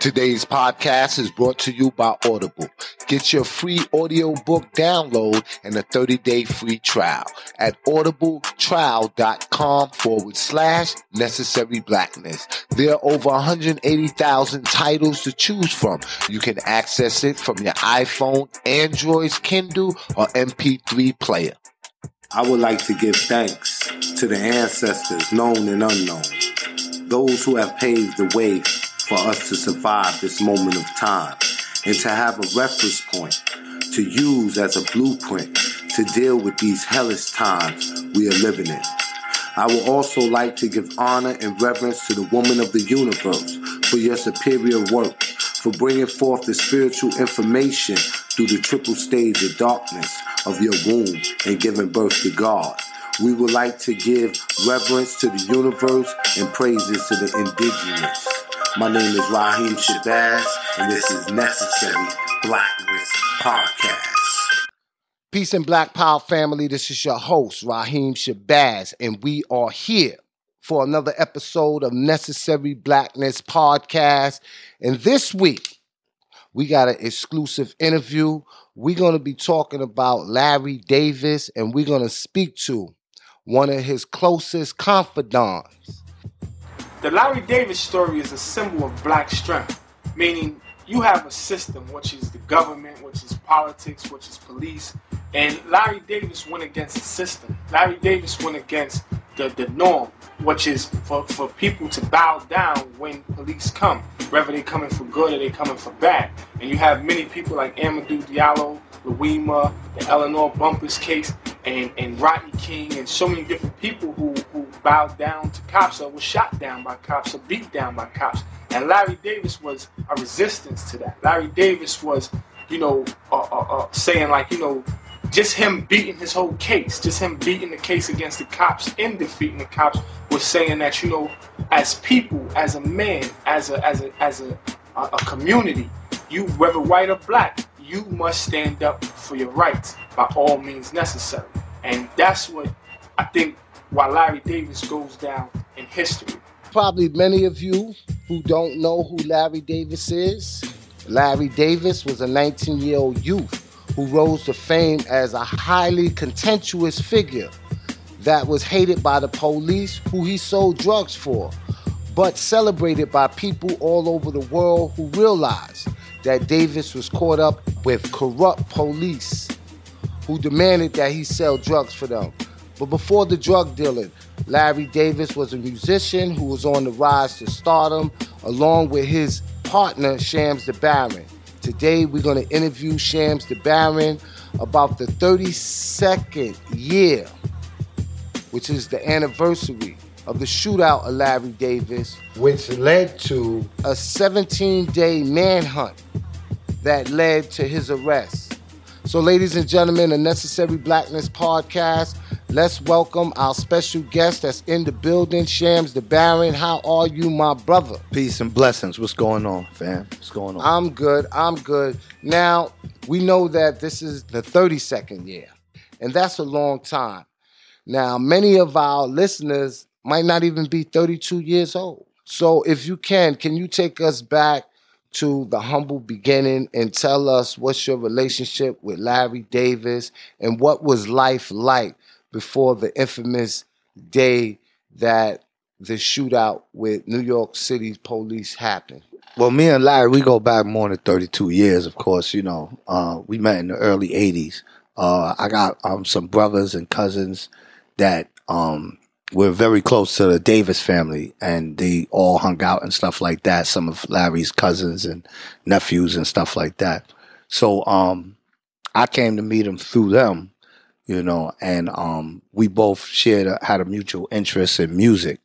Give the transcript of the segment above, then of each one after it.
Today's podcast is brought to you by Audible. Get your free audiobook download and a 30 day free trial at audibletrial.com forward slash necessary blackness. There are over 180,000 titles to choose from. You can access it from your iPhone, Android's Kindle, or MP3 player. I would like to give thanks to the ancestors, known and unknown, those who have paved the way for us to survive this moment of time and to have a reference point to use as a blueprint to deal with these hellish times we are living in. I would also like to give honor and reverence to the woman of the universe for your superior work, for bringing forth the spiritual information through the triple stage of darkness of your womb and giving birth to God. We would like to give reverence to the universe and praises to the indigenous. My name is Raheem Shabazz, and this is Necessary Blackness Podcast. Peace and Black Power family. This is your host, Raheem Shabazz, and we are here for another episode of Necessary Blackness Podcast. And this week, we got an exclusive interview. We're going to be talking about Larry Davis, and we're going to speak to one of his closest confidants. The Larry Davis story is a symbol of black strength, meaning you have a system, which is the government, which is politics, which is police, and Larry Davis went against the system. Larry Davis went against the, the norm, which is for, for people to bow down when police come, whether they're coming for good or they're coming for bad. And you have many people like Amadou Diallo, Louima, the Eleanor Bumpurs case, and, and Rodney King, and so many different people who bowed down to cops or was shot down by cops or beat down by cops. And Larry Davis was a resistance to that. Larry Davis was, you know, uh, uh, uh, saying like, you know, just him beating his whole case, just him beating the case against the cops and defeating the cops was saying that, you know, as people, as a man, as a as a as a, a, a community, you whether white or black, you must stand up for your rights by all means necessary. And that's what I think why Larry Davis goes down in history. Probably many of you who don't know who Larry Davis is. Larry Davis was a 19 year old youth who rose to fame as a highly contentious figure that was hated by the police who he sold drugs for, but celebrated by people all over the world who realized that Davis was caught up with corrupt police who demanded that he sell drugs for them. But before the drug dealing, Larry Davis was a musician who was on the rise to stardom, along with his partner, Shams the Baron. Today, we're going to interview Shams the Baron about the 32nd year, which is the anniversary of the shootout of Larry Davis, which led to a 17 day manhunt that led to his arrest. So, ladies and gentlemen, a Necessary Blackness podcast. Let's welcome our special guest that's in the building, Shams the Baron. How are you, my brother? Peace and blessings. What's going on, fam? What's going on? I'm good. I'm good. Now, we know that this is the 32nd year, and that's a long time. Now, many of our listeners might not even be 32 years old. So, if you can, can you take us back to the humble beginning and tell us what's your relationship with Larry Davis and what was life like before the infamous day that the shootout with New York City police happened? Well, me and Larry, we go back more than 32 years, of course. You know, uh, we met in the early 80s. Uh, I got um, some brothers and cousins that um, were very close to the Davis family, and they all hung out and stuff like that. Some of Larry's cousins and nephews and stuff like that. So um, I came to meet him through them, you know, and um, we both shared a, had a mutual interest in music.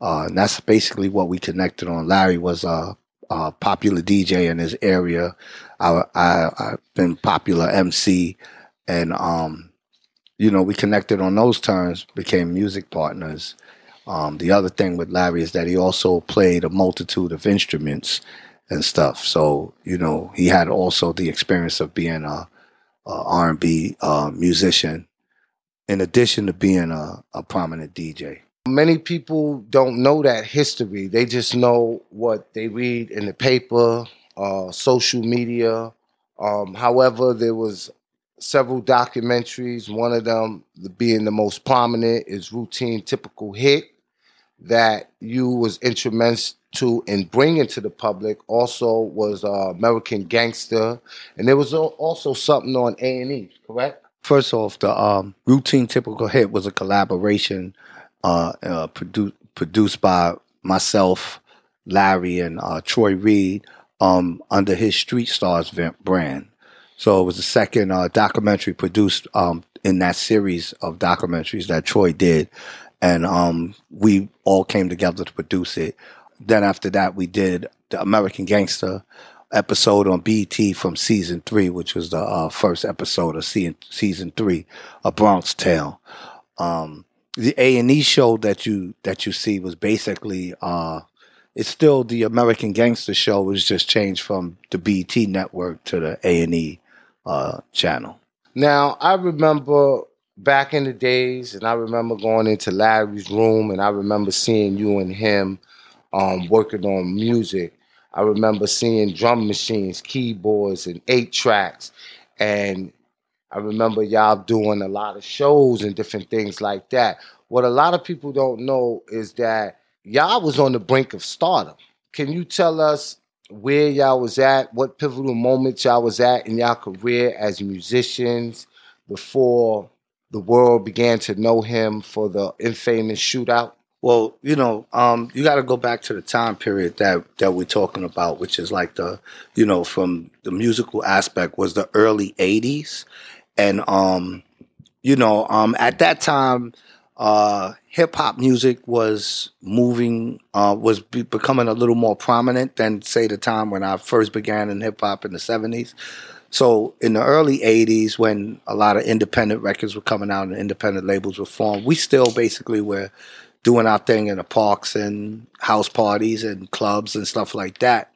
Uh, and that's basically what we connected on. Larry was a, a popular DJ in his area. I, I, I've been popular MC, and um, you know, we connected on those terms, became music partners. Um, the other thing with Larry is that he also played a multitude of instruments and stuff. So, you know, he had also the experience of being a, a R&B uh, musician, in addition to being a, a prominent DJ. Many people don't know that history. They just know what they read in the paper, uh, social media. Um, however, there was several documentaries. One of them being the most prominent is Routine Typical Hit that you was instrumental in bringing to the public. Also was uh, American Gangster, and there was also something on A and E. Correct. First off, the um, Routine Typical Hit was a collaboration uh, uh, produ- produced by myself, Larry, and uh, Troy Reed um, under his Street Stars brand. So it was the second uh, documentary produced um, in that series of documentaries that Troy did, and um, we all came together to produce it. Then after that, we did the American Gangster episode on BET from season three, which was the uh, first episode of season season three, A Bronx Tale. Um, the A and E show that you that you see was basically uh, it's still the American Gangster show. It was just changed from the BET network to the A and E uh, channel. Now I remember back in the days, and I remember going into Larry's room, and I remember seeing you and him um, working on music. I remember seeing drum machines, keyboards, and eight tracks, and I remember y'all doing a lot of shows and different things like that. What a lot of people don't know is that y'all was on the brink of stardom. Can you tell us where y'all was at, what pivotal moments y'all was at in y'all career as musicians before the world began to know him for the infamous shootout? Well, you know, um, you got to go back to the time period that that we're talking about, which is like the, you know, from the musical aspect was the early '80s, and um, you know, um, at that time, uh, hip hop music was moving, uh, was be- becoming a little more prominent than say the time when I first began in hip hop in the seventies. So in the early '80s, when a lot of independent records were coming out and independent labels were formed, we still basically were doing our thing in the parks and house parties and clubs and stuff like that.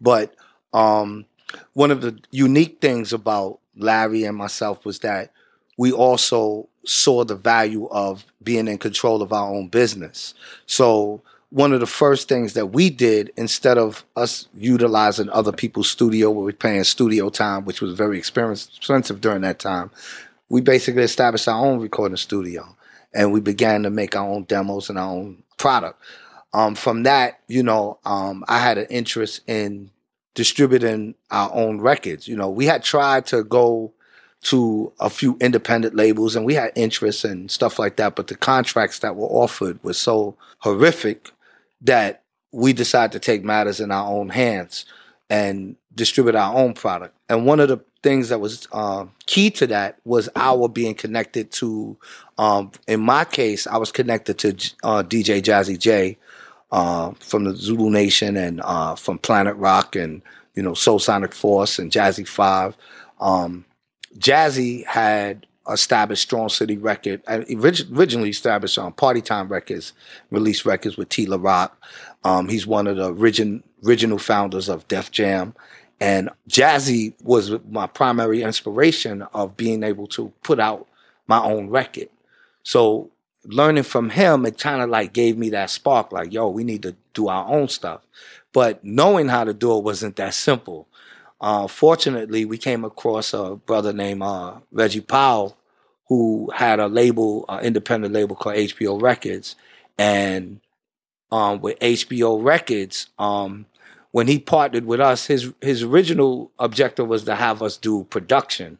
But um, one of the unique things about Larry and myself was that we also saw the value of being in control of our own business. So one of the first things that we did instead of us utilizing other people's studio where we're paying studio time, which was very expensive during that time, we basically established our own recording studio and we began to make our own demos and our own product. Um, from that, you know, um, I had an interest in distributing our own records. You know, we had tried to go to a few independent labels and we had interest and stuff like that, but the contracts that were offered were so horrific that we decided to take matters in our own hands and distribute our own product. And one of the things that was uh, key to that was our being connected to, um, in my case, I was connected to uh, DJ Jazzy Jay uh, from the Zulu Nation and uh, from Planet Rock and, you know, Soul Sonic Force and Jazzy Five. Um, Jazzy had established Strong City Record, uh, originally established on Party Time Records, released records with T La Rock. Um, he's one of the origin, original founders of Def Jam. And Jazzy was my primary inspiration of being able to put out my own record. So learning from him, it kind of like gave me that spark, like, yo, we need to do our own stuff. But knowing how to do it wasn't that simple. Uh, fortunately, we came across a brother named uh, Reggie Powell who had a label, uh, independent label called HBO Records. And um, with HBO Records, um, when he partnered with us, his his original objective was to have us do production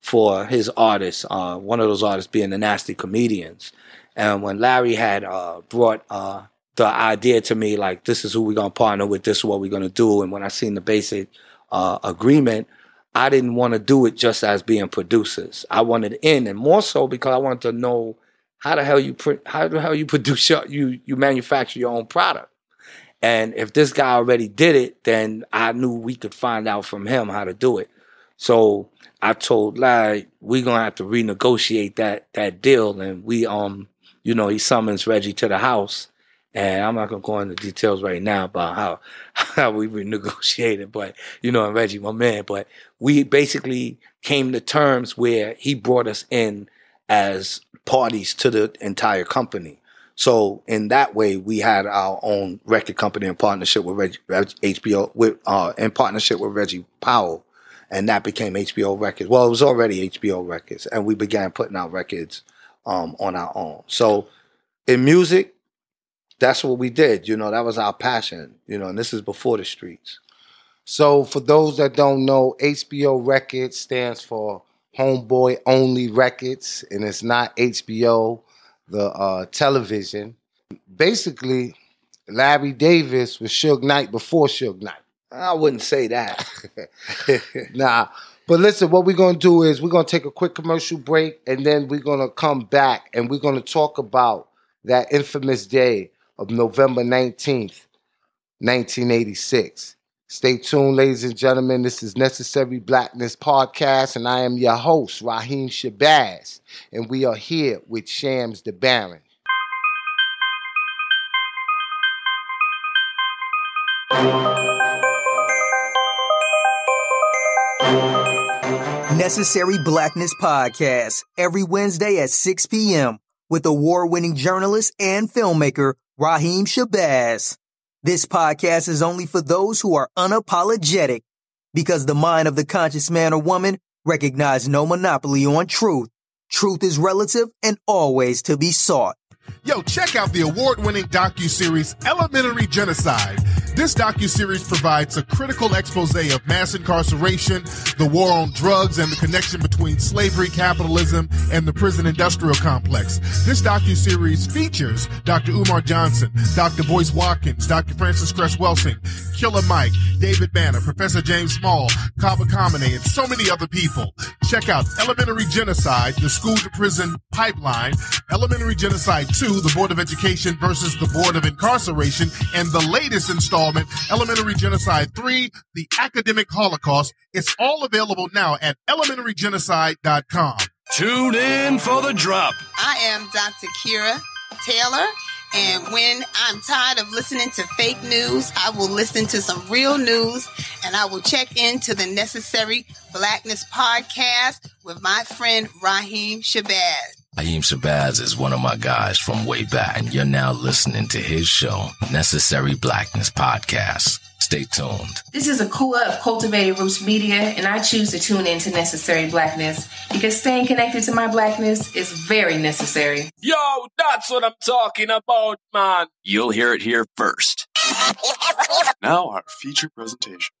for his artists. Uh, one of those artists being the Nasty Comedians. And when Larry had uh, brought uh, the idea to me, like this is who we're gonna partner with, this is what we're gonna do, and when I seen the basic uh, agreement, I didn't want to do it just as being producers. I wanted in, and more so because I wanted to know how the hell you print, how the hell you produce your, you you manufacture your own product. And if this guy already did it, then I knew we could find out from him how to do it. So I told Larry, we're gonna have to renegotiate that that deal. And we um, you know, he summons Reggie to the house and I'm not gonna go into details right now about how how we renegotiated, but you know, and Reggie, my man, but we basically came to terms where he brought us in as parties to the entire company. So in that way, we had our own record company in partnership with HBO, with uh, in partnership with Reggie Powell, and that became HBO Records. Well, it was already HBO Records, and we began putting out records um, on our own. So in music, that's what we did. You know, that was our passion. You know, and this is before the streets. So for those that don't know, HBO Records stands for Homeboy Only Records, and it's not HBO, the uh, television. Basically, Larry Davis was Suge Knight before Suge Knight. I wouldn't say that. nah. But listen, what we're gonna do is we're gonna take a quick commercial break and then we're gonna come back and we're gonna talk about that infamous day of November 19th, 1986. Stay tuned, ladies and gentlemen. This is Necessary Blackness Podcast, and I am your host, Raheem Shabazz, and we are here with Shams the Baron. Necessary Blackness Podcast, every Wednesday at 6 p.m. with award winning journalist and filmmaker Raheem Shabazz. This podcast is only for those who are unapologetic because the mind of the conscious man or woman recognize no monopoly on truth. Truth is relative and always to be sought. Yo, check out the award-winning docu-series Elementary Genocide. This docu-series provides a critical expose of mass incarceration, the war on drugs, and the connection between slavery, capitalism, and the prison industrial complex. This docu-series features Dr. Umar Johnson, Dr. Boyce Watkins, Dr. Frances Cress Welsing, Killer Mike, David Banner, Professor James Small, Kaba Kamene, and so many other people. Check out Elementary Genocide, the school to prison pipeline, Elementary Genocide 2, the Board of Education versus the Board of Incarceration, and the latest installment, Elementary Genocide 3, the Academic Holocaust. It's all available now at elementarygenocide.com. Tune in for the drop. I am Dr. Kira Taylor. And when I'm tired of listening to fake news, I will listen to some real news and I will check into the Necessary Blackness podcast with my friend Raheem Shabazz. Raheem Shabazz is one of my guys from way back, and you're now listening to his show, Necessary Blackness Podcast. Stay tuned. This is a Akua of Cultivated Roots Media, and I choose to tune in to Necessary Blackness because staying connected to my blackness is very necessary. Yo, that's what I'm talking about, man. You'll hear it here first. Now, our feature presentation.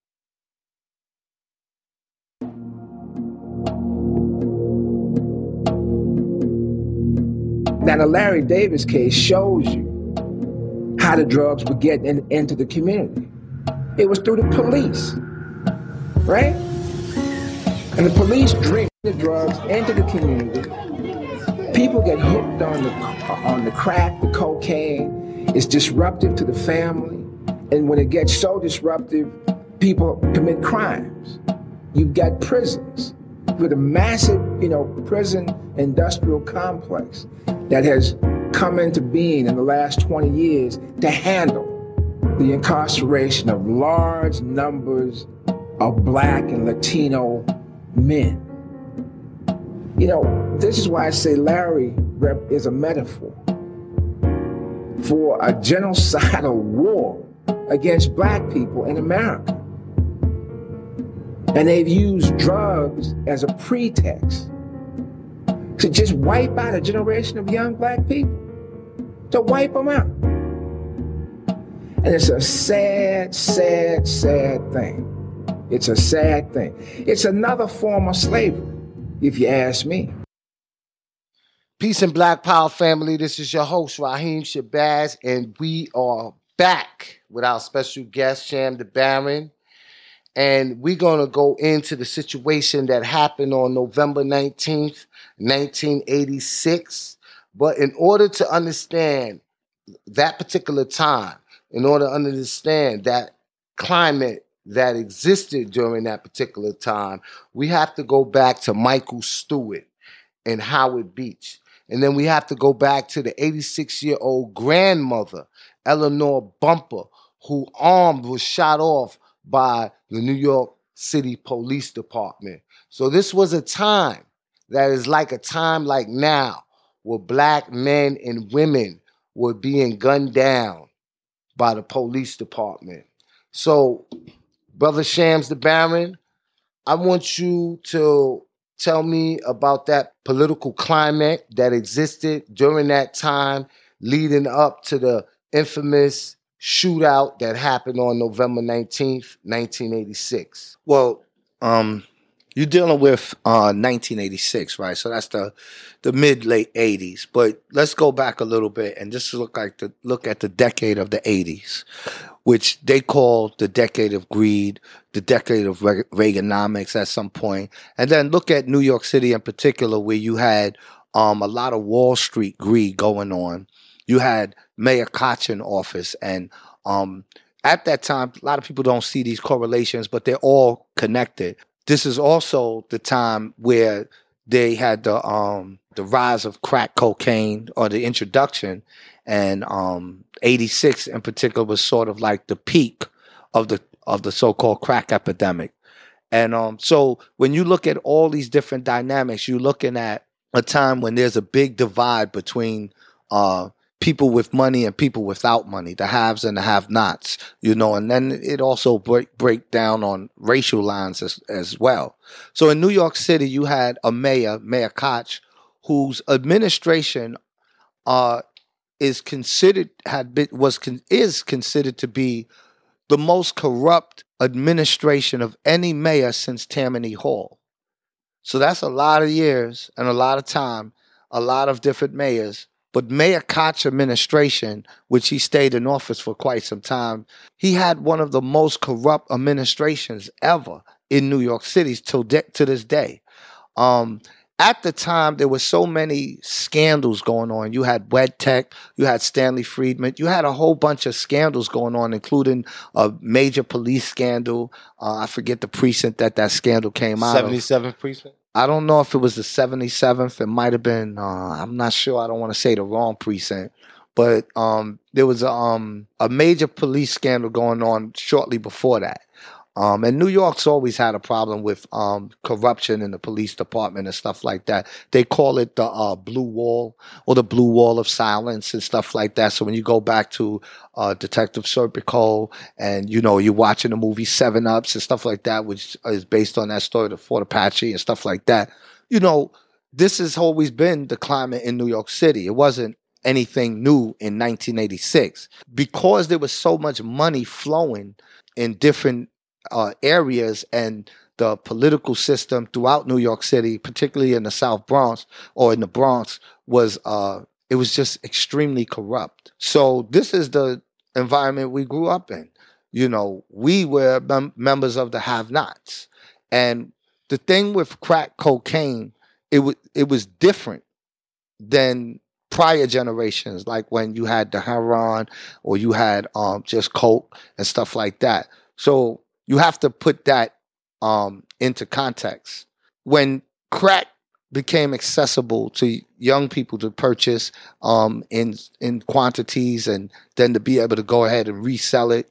Now, the Larry Davis case shows you how the drugs were getting in, into the community. It was through the police, right? And the police drink the drugs into the community. People get hooked on the on the crack, the cocaine. It's disruptive to the family, and when it gets so disruptive, people commit crimes. You've got prisons with a massive, you know, prison industrial complex that has come into being in the last 20 years to handle the incarceration of large numbers of black and Latino men. You know, this is why I say Larry is a metaphor for a genocidal war against black people in America. And they've used drugs as a pretext to just wipe out a generation of young black people, to wipe them out. And it's a sad, sad, sad thing. It's a sad thing. It's another form of slavery, if you ask me. Peace and Black Power family. This is your host, Raheem Shabazz, and we are back with our special guest, Sham the Baron. And we're going to go into the situation that happened on November 19th, 1986. But in order to understand that particular time, in order to understand that climate that existed during that particular time, we have to go back to Michael Stewart and Howard Beach. And then we have to go back to the 86 year old grandmother, Eleanor Bumper, who armed was shot off by the New York City Police Department. So this was a time that is like a time like now where black men and women were being gunned down by the police department. So, Brother Shams the Baron, I want you to tell me about that political climate that existed during that time leading up to the infamous shootout that happened on November 19th, 1986. Well, um, you're dealing with uh, 1986, right? So that's the the mid late 80s. But let's go back a little bit and just look like the look at the decade of the 80s, which they call the decade of greed, the decade of Reaganomics at some point, and then look at New York City in particular, where you had um, a lot of Wall Street greed going on. You had Mayor Koch in office, and um, at that time, a lot of people don't see these correlations, but they're all connected. This is also the time where they had the um, the rise of crack cocaine or the introduction, and um, '86 in particular was sort of like the peak of the of the so-called crack epidemic. And um, so when you look at all these different dynamics, you're looking at a time when there's a big divide between uh, people with money and people without money, the haves and the have-nots, you know, and then it also break break down on racial lines as as well. So in New York City, you had a mayor, Mayor Koch, whose administration uh, is considered had been was con, is considered to be the most corrupt administration of any mayor since Tammany Hall. So that's a lot of years and a lot of time, a lot of different mayors but Mayor Koch administration, which he stayed in office for quite some time, he had one of the most corrupt administrations ever in New York City till de- to this day. Um, at the time, there were so many scandals going on. You had WedTech, you had Stanley Friedman, you had a whole bunch of scandals going on, including a major police scandal. Uh, I forget the precinct that that scandal came out 77 precinct? I don't know if it was the 77th. It might have been. Uh, I'm not sure. I don't want to say the wrong precinct, but um, there was um, a major police scandal going on shortly before that. Um, and New York's always had a problem with um, corruption in the police department and stuff like that. They call it the uh, blue wall or the blue wall of silence and stuff like that. So when you go back to uh, Detective Serpico and you know you're watching the movie Seven Ups and stuff like that, which is based on that story, the Fort Apache and stuff like that. You know, this has always been the climate in New York City. It wasn't anything new in 1986 because there was so much money flowing in different uh, areas and the political system throughout New York City, particularly in the South Bronx or in the Bronx, was uh, it was just extremely corrupt. So this is the environment we grew up in. You know, we were mem- members of the have-nots, and the thing with crack cocaine, it was it was different than prior generations, like when you had the heroin or you had um, just coke and stuff like that. So you have to put that um, into context. When crack became accessible to young people to purchase um, in in quantities, and then to be able to go ahead and resell it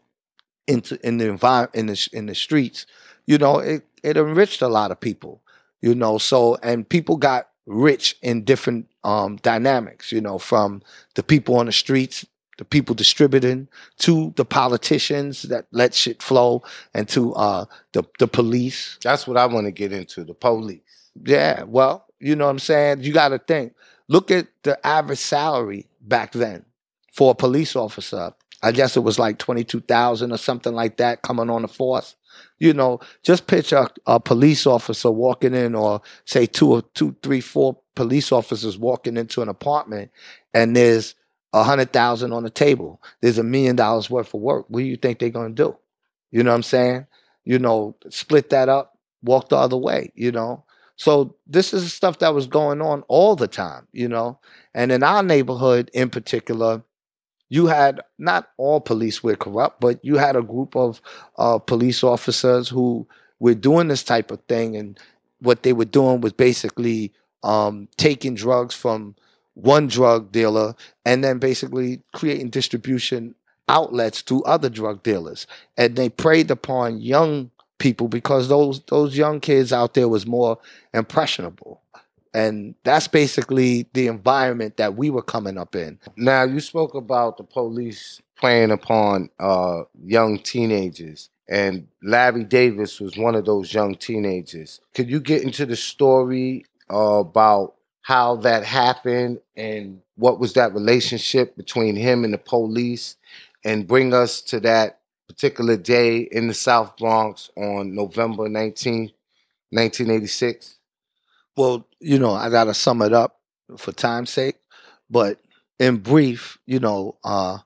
into in the environment in the in the streets, you know, it it enriched a lot of people, you know. So and people got rich in different um, dynamics, you know, from the people on the streets the people distributing to the politicians that let shit flow and to uh, the the police. That's what I want to get into, the police. Yeah, well, you know what I'm saying? You got to think. Look at the average salary back then for a police officer. I guess it was like 22,000 or something like that coming on the force. You know, just picture a, a police officer walking in or say two or two, three, four police officers walking into an apartment and there's a hundred thousand on the table. There's a million dollars worth of work. What do you think they're gonna do? You know what I'm saying? You know, split that up, walk the other way, you know. So this is stuff that was going on all the time, you know. And in our neighborhood in particular, you had not all police were corrupt, but you had a group of uh, police officers who were doing this type of thing, and what they were doing was basically um, taking drugs from one drug dealer and then basically creating distribution outlets to other drug dealers. And they preyed upon young people because those those young kids out there was more impressionable. and that's basically the environment that we were coming up in. Now you spoke about the police playing upon uh, young teenagers, and Larry Davis was one of those young teenagers. Could you get into the story uh, about how that happened and what was that relationship between him and the police, and bring us to that particular day in the South Bronx on November 19th, 1986? Well, you know, I gotta sum it up for time's sake, but in brief, you know, uh,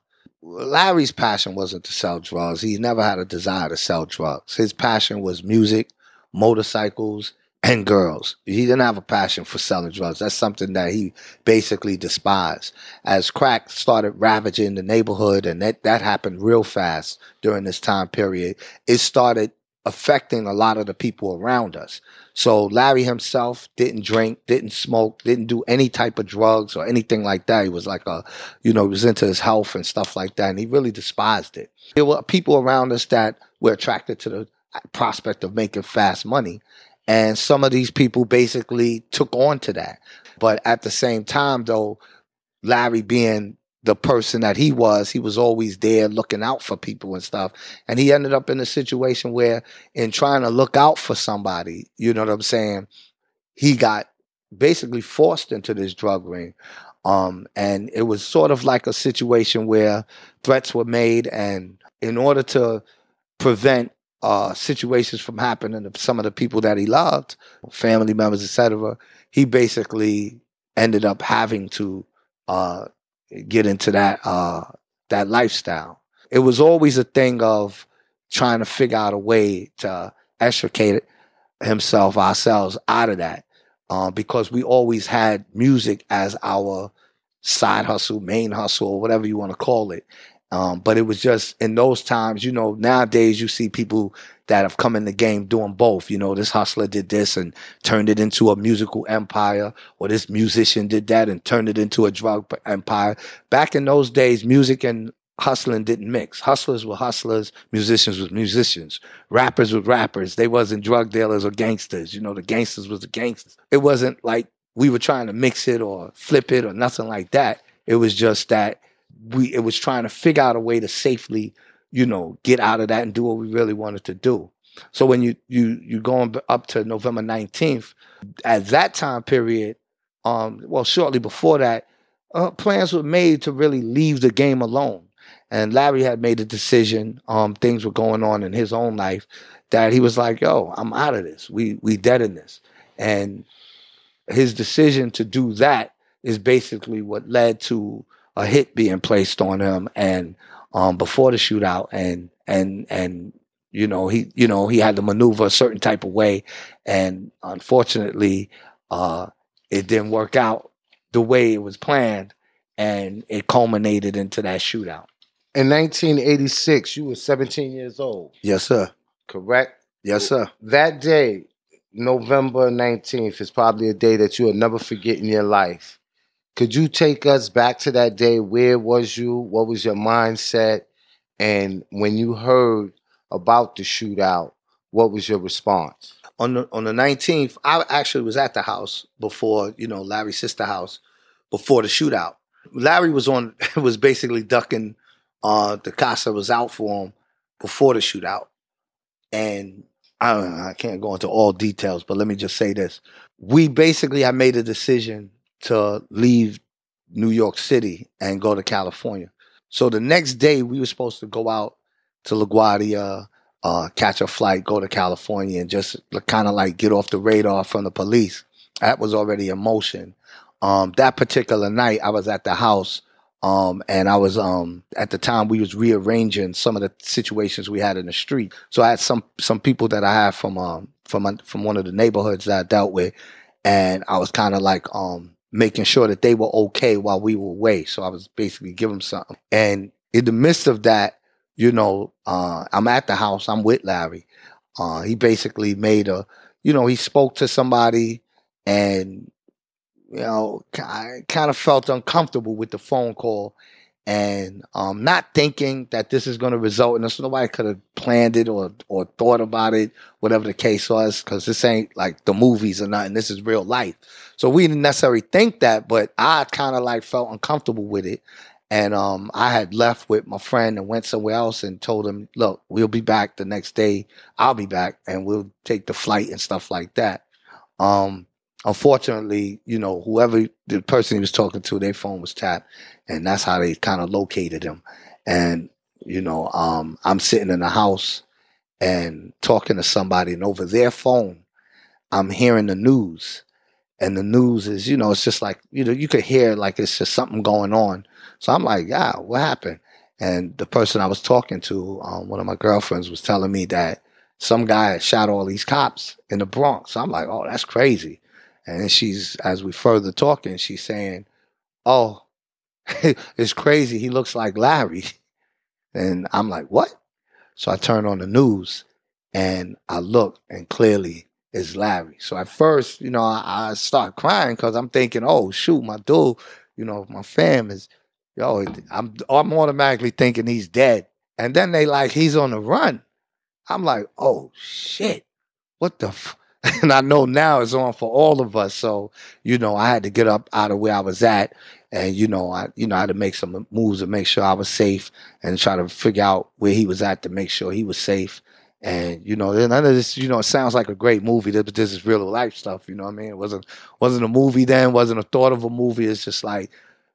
Larry's passion wasn't to sell drugs. He never had a desire to sell drugs. His passion was music, motorcycles, and girls. He didn't have a passion for selling drugs. That's something that he basically despised. As crack started ravaging the neighborhood, and that, that happened real fast during this time period, it started affecting a lot of the people around us. So Larry himself didn't drink, didn't smoke, didn't do any type of drugs or anything like that. He was like a, you know, he was into his health and stuff like that. And he really despised it. There were people around us that were attracted to the prospect of making fast money. And some of these people basically took on to that. But at the same time, though, Larry being the person that he was, he was always there looking out for people and stuff. And he ended up in a situation where, in trying to look out for somebody, you know what I'm saying, he got basically forced into this drug ring. Um, and it was sort of like a situation where threats were made, and in order to prevent uh, situations from happening to some of the people that he loved, family members, etc., he basically ended up having to uh, get into that uh, that lifestyle. It was always a thing of trying to figure out a way to extricate himself ourselves out of that uh, because we always had music as our side hustle, main hustle, whatever you want to call it. Um, but it was just in those times, you know, nowadays you see people that have come in the game doing both. You know, this hustler did this and turned it into a musical empire, or this musician did that and turned it into a drug empire. Back in those days, music and hustling didn't mix. Hustlers were hustlers, musicians were musicians, rappers were rappers. They wasn't drug dealers or gangsters. You know, the gangsters was the gangsters. It wasn't like we were trying to mix it or flip it or nothing like that. It was just that we it was trying to figure out a way to safely, you know, get out of that and do what we really wanted to do. So when you you you going up to November nineteenth, at that time period, um, well, shortly before that, uh, plans were made to really leave the game alone. And Larry had made a decision. Um, things were going on in his own life that he was like, "Yo, I'm out of this. We we dead in this." And his decision to do that is basically what led to a hit being placed on him and um, before the shootout and and and you know he you know he had to maneuver a certain type of way. And unfortunately uh, it didn't work out the way it was planned and it culminated into that shootout. In 1986 you were 17 years old. Yes sir. Correct? Yes sir. That day november 19th is probably a day that you will never forget in your life could you take us back to that day? Where was you? What was your mindset? And when you heard about the shootout, what was your response? On the on the nineteenth, I actually was at the house before, you know, Larry's sister house before the shootout. Larry was on was basically ducking uh the casa was out for him before the shootout. And I don't know, I can't go into all details, but let me just say this. We basically had made a decision to leave New York City and go to California. So the next day we were supposed to go out to LaGuardia, uh, catch a flight, go to California, and just kind of like get off the radar from the police. That was already in motion. Um, that particular night, I was at the house, um, and I was um, at the time we was rearranging some of the situations we had in the street. So I had some some people that I had from um, from from one of the neighborhoods that I dealt with, and I was kind of like um, making sure that they were okay while we were away. So I was basically giving them something. And in the midst of that, you know, uh, I'm at the house, I'm with Larry. Uh, he basically made a, you know, he spoke to somebody and, you know, I kind of felt uncomfortable with the phone call. And um, not thinking that this is going to result in this. Nobody could have planned it or or thought about it, whatever the case was, because this ain't like the movies or nothing. This is real life. So we didn't necessarily think that, but I kind of like felt uncomfortable with it. And um, I had left with my friend and went somewhere else and told him, look, we'll be back the next day. I'll be back and we'll take the flight and stuff like that. Um, unfortunately, you know, whoever the person he was talking to, their phone was tapped and that's how they kind of located him. And, you know, um, I'm sitting in the house and talking to somebody and over their phone, I'm hearing the news and the news is, you know, it's just like, you know, you could hear like it's just something going on so I'm like, yeah, what happened? And the person I was talking to, um, one of my girlfriends, was telling me that some guy shot all these cops in the Bronx. So I'm like, oh, that's crazy. And she's, as we further talking, she's saying, oh, it's crazy. He looks like Larry. And I'm like, what? So I turn on the news and I look and clearly it's Larry. So at first, you know, I, I start crying because I'm thinking, oh, shoot, my dude, you know, my fam is yo, I'm I'm automatically thinking he's dead. And then they like he's on the run. I'm like, oh shit, what the? And I know now it's on for all of us. So you know, I had to get up out of where I was at, and you know, I you know I had to make some moves to make sure I was safe, and try to figure out where he was at to make sure he was safe. And you know, none of this, you know, it sounds like a great movie. This, this is real life stuff. You know what I mean? It wasn't wasn't a movie then. wasn't a thought of a movie. It's just like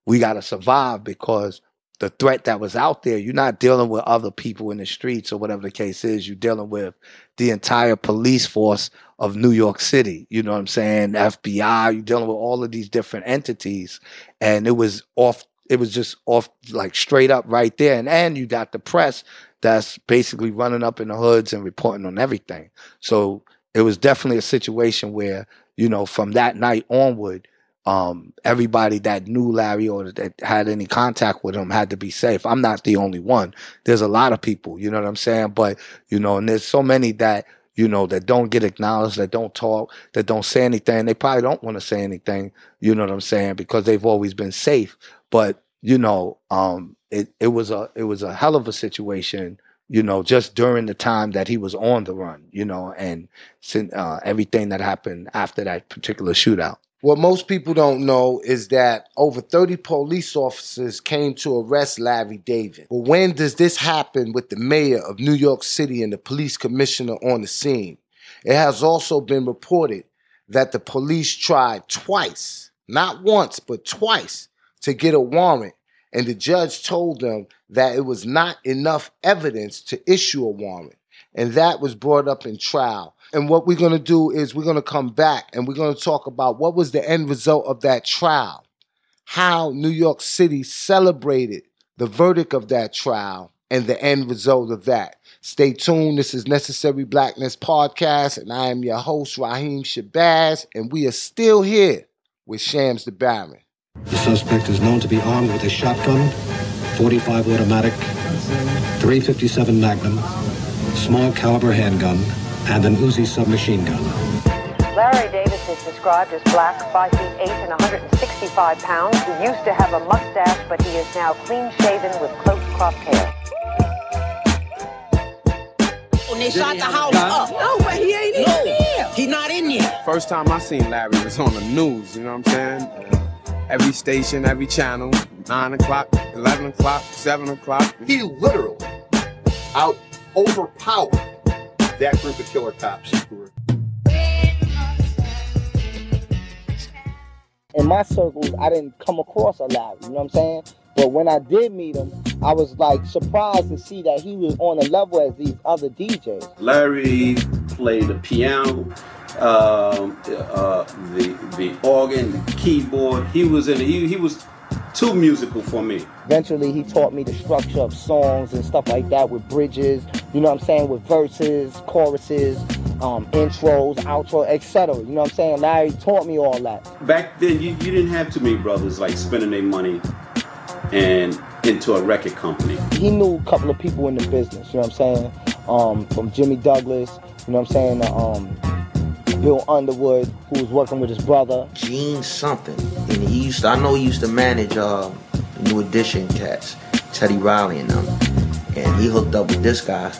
we got to survive because the threat that was out there, you're not dealing with other people in the streets or whatever the case is. You're dealing with the entire police force of New York City. You know what I'm saying? FBI, you're dealing with all of these different entities. And it was off, it was just off like straight up right there. And, and you got the press that's basically running up in the hoods and reporting on everything. So it was definitely a situation where, you know, from that night onward, um, everybody that knew Larry or that had any contact with him had to be safe. I'm not the only one. There's a lot of people, you know what I'm saying? But, you know, and there's so many that, you know, that don't get acknowledged, that don't talk, that don't say anything. They probably don't want to say anything, you know what I'm saying? Because they've always been safe. But, you know, um, it, it was a, it was a hell of a situation, you know, just during the time that he was on the run, you know, and uh, everything that happened after that particular shootout. What most people don't know is that over 30 police officers came to arrest Larry Davis. But when does this happen with the mayor of New York City and the police commissioner on the scene? It has also been reported that the police tried twice, not once, but twice, to get a warrant, and the judge told them that it was not enough evidence to issue a warrant. And that was brought up in trial. And what we're going to do is we're going to come back and we're going to talk about what was the end result of that trial, how New York City celebrated the verdict of that trial, and the end result of that. Stay tuned. This is Necessary Blackness Podcast, and I am your host, Raheem Shabazz, and we are still here with Shams the Baron. The suspect is known to be armed with a shotgun, 45 automatic, 357 Magnum, small caliber handgun, and an Uzi submachine gun. Larry Davis is described as black, 5 feet 8 and 165 pounds. He used to have a mustache, but he is now clean shaven with close cropped hair. When they shot the house up. No, but he ain't no, in there. He not in there. First time I seen Larry was on the news, you know what I'm saying? Every station, every channel, 9 o'clock, 11 o'clock, 7 o'clock. He literally out overpowered that group of killer cops who were. In my circles, I didn't come across a lot. you know what I'm saying? But when I did meet him, I was like surprised to see that he was on a level as these other DJs. Larry played the piano, um, uh, the the organ, the keyboard. He was in. He, he was too musical for me. Eventually, he taught me the structure of songs and stuff like that with bridges, you know what I'm saying, with verses, choruses, um, intros, outro, etc. You know what I'm saying? Larry taught me all that. Back then, you, you didn't have too many brothers like spending their money and into a record company. He knew a couple of people in the business, you know what I'm saying? Um, from Jimmy Douglas, you know what I'm saying? Um, Bill Underwood, who was working with his brother. Gene something. And he used to, I know he used to manage uh, New Edition cats, Teddy Riley and them. And he hooked up with this guy,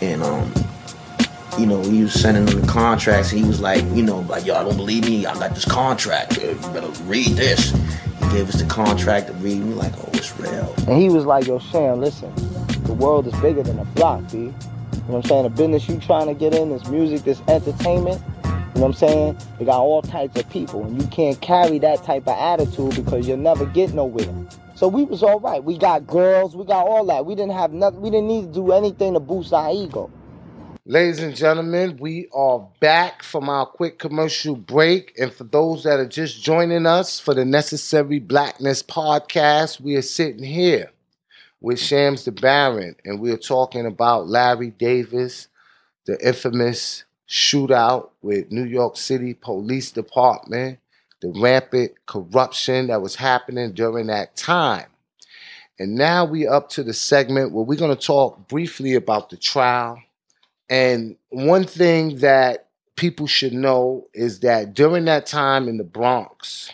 and um, you know, he was sending him the contracts. He was like, you know, like y'all don't believe me? I got this contract. You better read this. He gave us the contract to read. We like, oh, it's real. And he was like, yo, Sham, listen, the world is bigger than a block, B. You know what I'm saying? The business you trying to get in, this music, this entertainment, know what I'm saying? They got all types of people, and you can't carry that type of attitude because you'll never get nowhere. So we was all right. We got girls, we got all that. We didn't have nothing. We didn't need to do anything to boost our ego. Ladies and gentlemen, we are back from our quick commercial break. And for those that are just joining us for the Necessary Blackness podcast, we are sitting here with Shams DaBaron, and we're talking about Larry Davis, the infamous shootout with New York City Police Department, the rampant corruption that was happening during that time. And now we up to the segment where we're going to talk briefly about the trial. And one thing that people should know is that during that time in the Bronx,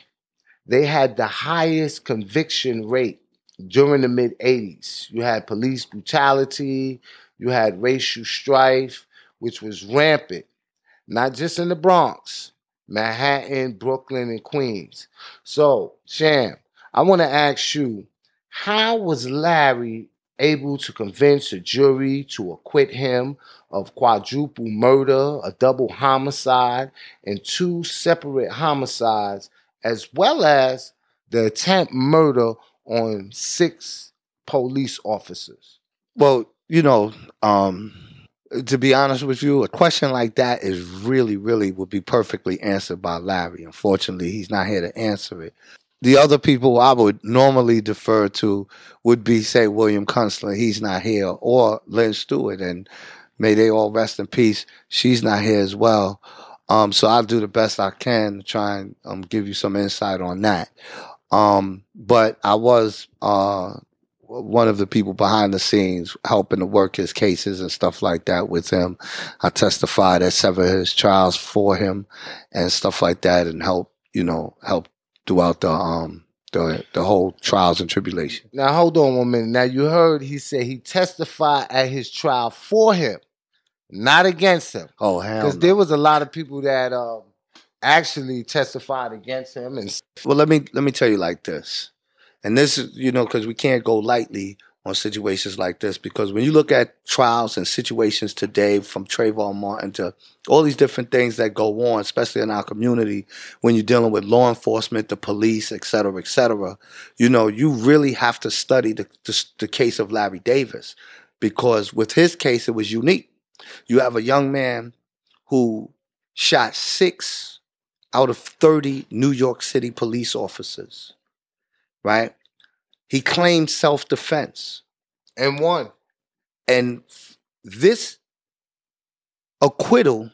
they had the highest conviction rate during the mid 80s. You had police brutality, you had racial strife, which was rampant, not just in the Bronx, Manhattan, Brooklyn, and Queens. So, Sham, I want to ask you how was Larry able to convince a jury to acquit him of quadruple murder, a double homicide, and two separate homicides, as well as the attempt murder on six police officers? Well, you know, um, to be honest with you, a question like that is really, really would be perfectly answered by Larry. Unfortunately, he's not here to answer it. The other people I would normally defer to would be, say, William Kunstler. He's not here, or Lynn Stewart, and may they all rest in peace. She's not here as well. Um, so I'll do the best I can to try and um, give you some insight on that. Um, but I was uh, one of the people behind the scenes helping to work his cases and stuff like that with him. I testified at several of his trials for him and stuff like that and help, you know, help throughout the um the the whole trials and tribulation. Now hold on one minute. Now you heard he said he testified at his trial for him, not against him. Oh hell, Because no. there was a lot of people that um, actually testified against him, and Well, let me let me tell you like this, and this is you know because we can't go lightly on situations like this because when you look at trials and situations today, from Trayvon Martin to all these different things that go on, especially in our community, when you're dealing with law enforcement, the police, et cetera, et cetera, you know, you really have to study the the, the case of Larry Davis because with his case it was unique. You have a young man who shot six out of 30 New York City police officers, right? He claimed self defense. And won. And this acquittal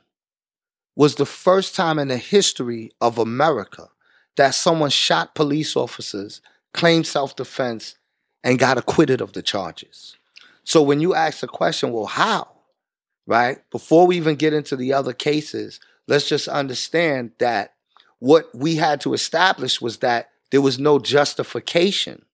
was the first time in the history of America that someone shot police officers, claimed self defense, and got acquitted of the charges. So when you ask the question, well, how? Right? Before we even get into the other cases, let's just understand that what we had to establish was that there was no justification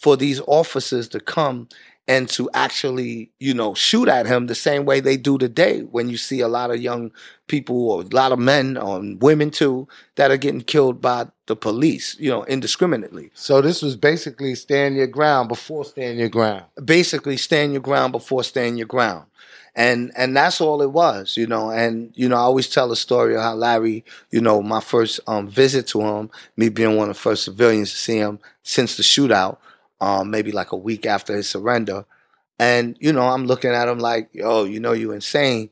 for these officers to come and to actually, you know, shoot at him the same way they do today when you see a lot of young people or a lot of men or women too that are getting killed by the police, you know, indiscriminately. so this was basically stand your ground before stand your ground. Basically stand your ground before stand your ground. And and that's all it was, you know. And you know, I always tell a story of how Larry, you know, my first um, visit to him, me being one of the first civilians to see him since the shootout, um, maybe like a week after his surrender. And, you know, I'm looking at him like, yo, you know, you insane,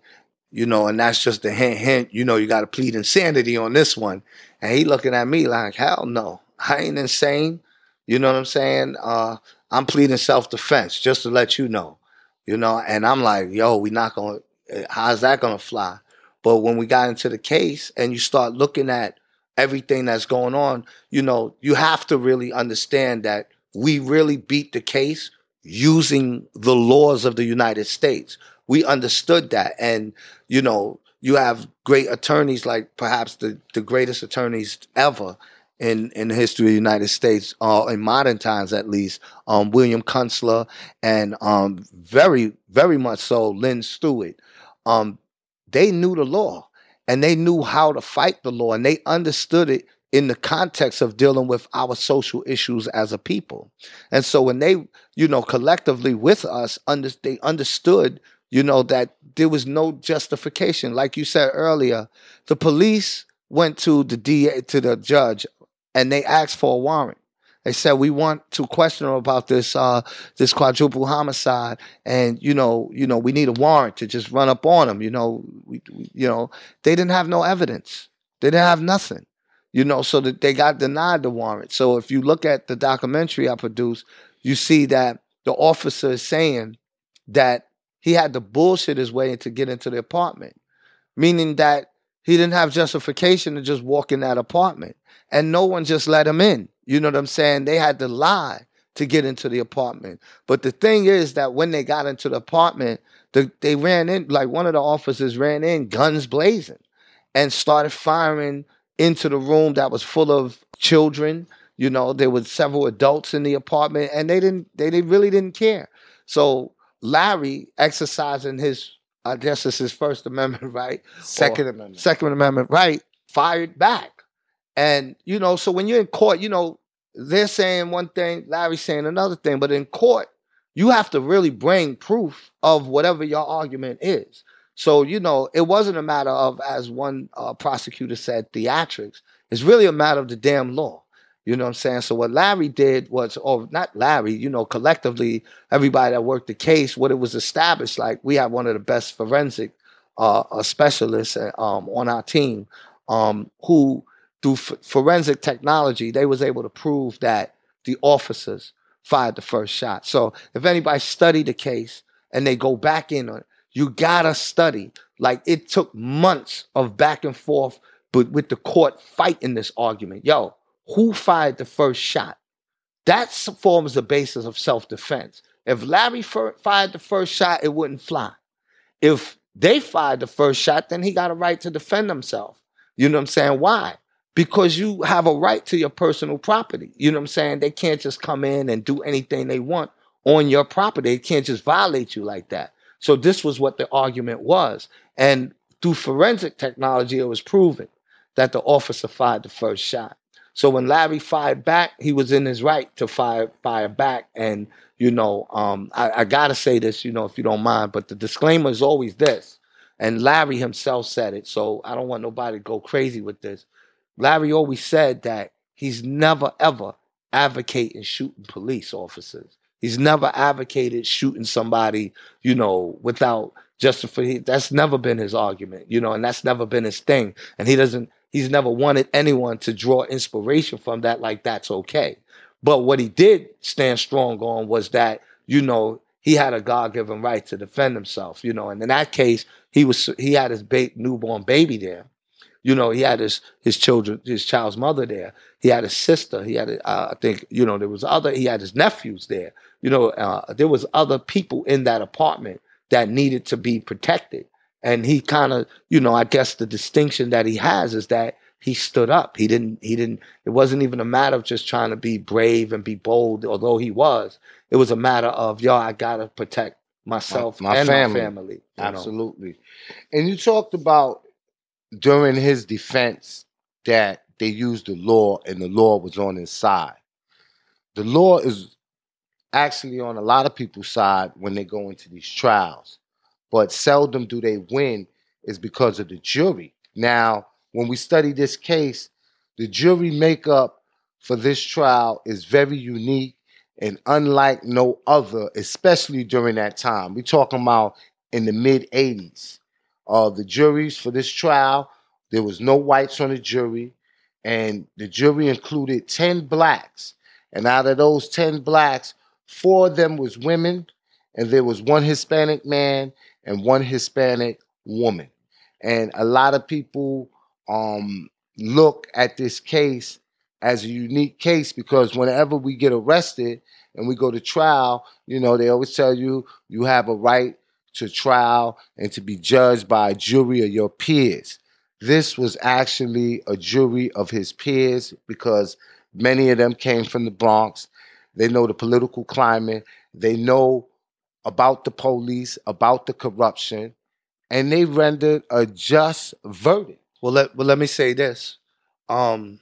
you know, and that's just a hint, hint, you know, you got to plead insanity on this one. And he looking at me like, hell no, I ain't insane. You know what I'm saying? Uh, I'm pleading self defense, just to let you know, you know. And I'm like, yo, we not gonna. How's that gonna fly? But when we got into the case, and you start looking at everything that's going on, you know, you have to really understand that we really beat the case using the laws of the United States. We understood that, and you know, you have great attorneys like perhaps the the greatest attorneys ever in in the history of the United States, uh, in modern times at least. Um, William Kunstler and um, very very much so Lynn Stewart. Um, they knew the law and they knew how to fight the law and they understood it in the context of dealing with our social issues as a people. And so when they, you know, collectively with us, under, they understood, you know, that there was no justification. Like you said earlier, the police went to the DA, to the judge, and they asked for a warrant. They said we want to question him about this uh, this quadruple homicide, and you know, you know, we need a warrant to just run up on him. You know, we, we, you know, they didn't have no evidence. They didn't have nothing you know, so that they got denied the warrant. So if you look at the documentary I produced, you see that the officer is saying that he had to bullshit his way to get into the apartment, meaning that he didn't have justification to just walk in that apartment. And no one just let him in. You know what I'm saying? They had to lie to get into the apartment. But the thing is that when they got into the apartment, the, they ran in, like one of the officers ran in, guns blazing, and started firing into the room that was full of children. You know, there was several adults in the apartment, and they didn't. They, they really didn't care. So Larry, exercising his, I guess it's his First Amendment right, Second or Amendment. Second Amendment right, fired back. And you know, so when you're in court, you know, they're saying one thing, Larry's saying another thing, but in court, you have to really bring proof of whatever your argument is. So, you know, it wasn't a matter of, as one uh, prosecutor said, theatrics. It's really a matter of the damn law. You know what I'm saying? So what Larry did was, or not Larry, you know, collectively, everybody that worked the case, what it was established, like we have one of the best forensic uh, uh, specialists uh, um, on our team um, who, through f- forensic technology, they was able to prove that the officers fired the first shot. So if anybody studied the case and they go back in on it, you gotta study. Like it took months of back and forth, but with the court fighting this argument. Yo, who fired the first shot? That forms the basis of self defense. If Larry fir- fired the first shot, it wouldn't fly. If they fired the first shot, then he got a right to defend himself. You know what I'm saying? Why? Because you have a right to your personal property. You know what I'm saying? They can't just come in and do anything they want on your property. They can't just violate you like that. So this was what the argument was. And through forensic technology, it was proven that the officer fired the first shot. So when Larry fired back, he was in his right to fire fire back. And you know, um, I, I gotta say this, you know, if you don't mind, but the disclaimer is always this. And Larry himself said it, so I don't want nobody to go crazy with this. Larry always said that he's never ever advocating shooting police officers. He's never advocated shooting somebody, you know, without justification. That's never been his argument, you know, and that's never been his thing. And he doesn't, he's never wanted anyone to draw inspiration from that, like that's okay. But what he did stand strong on was that, you know, he had a God given right to defend himself, you know, and in that case, he was, he had his ba- newborn baby there. You know, he had his his children, his child's mother there. He had his sister. He had, uh, I think, you know, there was other. He had his nephews there you know, uh, there was other people in that apartment that needed to be protected. And he kind of, you know, I guess the distinction that he has is that he stood up. He didn't, he didn't, it wasn't even a matter of just trying to be brave and be bold, although he was. It was a matter of, yo, I got to protect myself my, my and family. my family. you know. Absolutely. And you talked about during his defense that they used the law and the law was on his side. The law is actually on a lot of people's side when they go into these trials, but seldom do they win is because of the jury. Now, when we study this case, the jury makeup for this trial is very unique and unlike no other, especially during that time. We're talking about in the mid 80s. Uh, the juries for this trial, there was no whites on the jury, and the jury included 10 blacks. And out of those 10 blacks, four of them was women, and there was one Hispanic man and one Hispanic woman. And a lot of people um, look at this case as a unique case because whenever we get arrested and we go to trial, you know, they always tell you you have a right to trial and to be judged by a jury of your peers. this was actually a jury of his peers because many of them came from the Bronx. They know the political climate, they know about the police, about the corruption, and they rendered a just verdict. Well, let well let me say this. Um,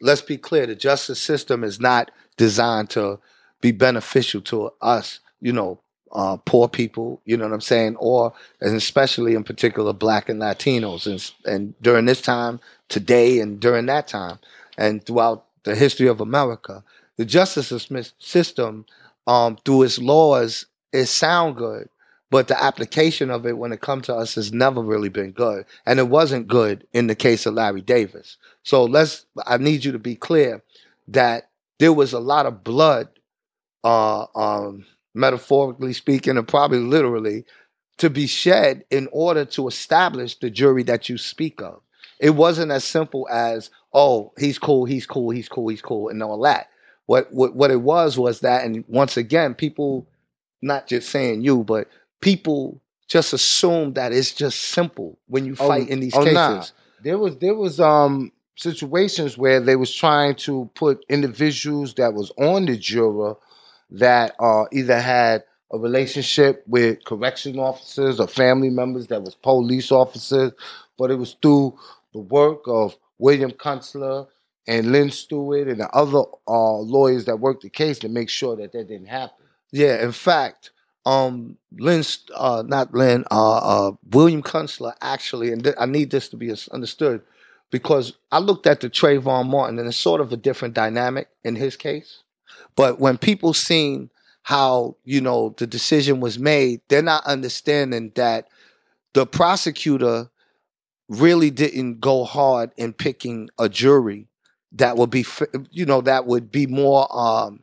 let's be clear: the justice system is not designed to be beneficial to us. You know, uh, poor people. You know what I'm saying, or and especially in particular, Black and Latinos, and and during this time, today, and during that time, and throughout the history of America, the justice system, um, through its laws, it sound good, but the application of it when it comes to us has never really been good, and it wasn't good in the case of Larry Davis. So let's. I need you to be clear that there was a lot of blood, uh, um, metaphorically speaking, and probably literally, to be shed in order to establish the jury that you speak of. It wasn't as simple as, oh, he's cool, he's cool, he's cool, he's cool, and all that. What what what it was was that, and once again, people, not just saying you, but people just assume that it's just simple when you fight in these cases. nah. There was there was um situations where they was trying to put individuals that was on the juror that uh either had a relationship with correction officers or family members that was police officers, but it was through the work of William Kunstler and Lynn Stewart and the other uh, lawyers that worked the case to make sure that that didn't happen. Yeah, in fact, um, Lynn, uh, not Lynn, uh, uh, William Kunstler actually, and th- I need this to be understood because I looked at the Trayvon Martin and it's sort of a different dynamic in his case. But when people seen how, you know, the decision was made, they're not understanding that the prosecutor really didn't go hard in picking a jury that would be, you know, that would be more, um,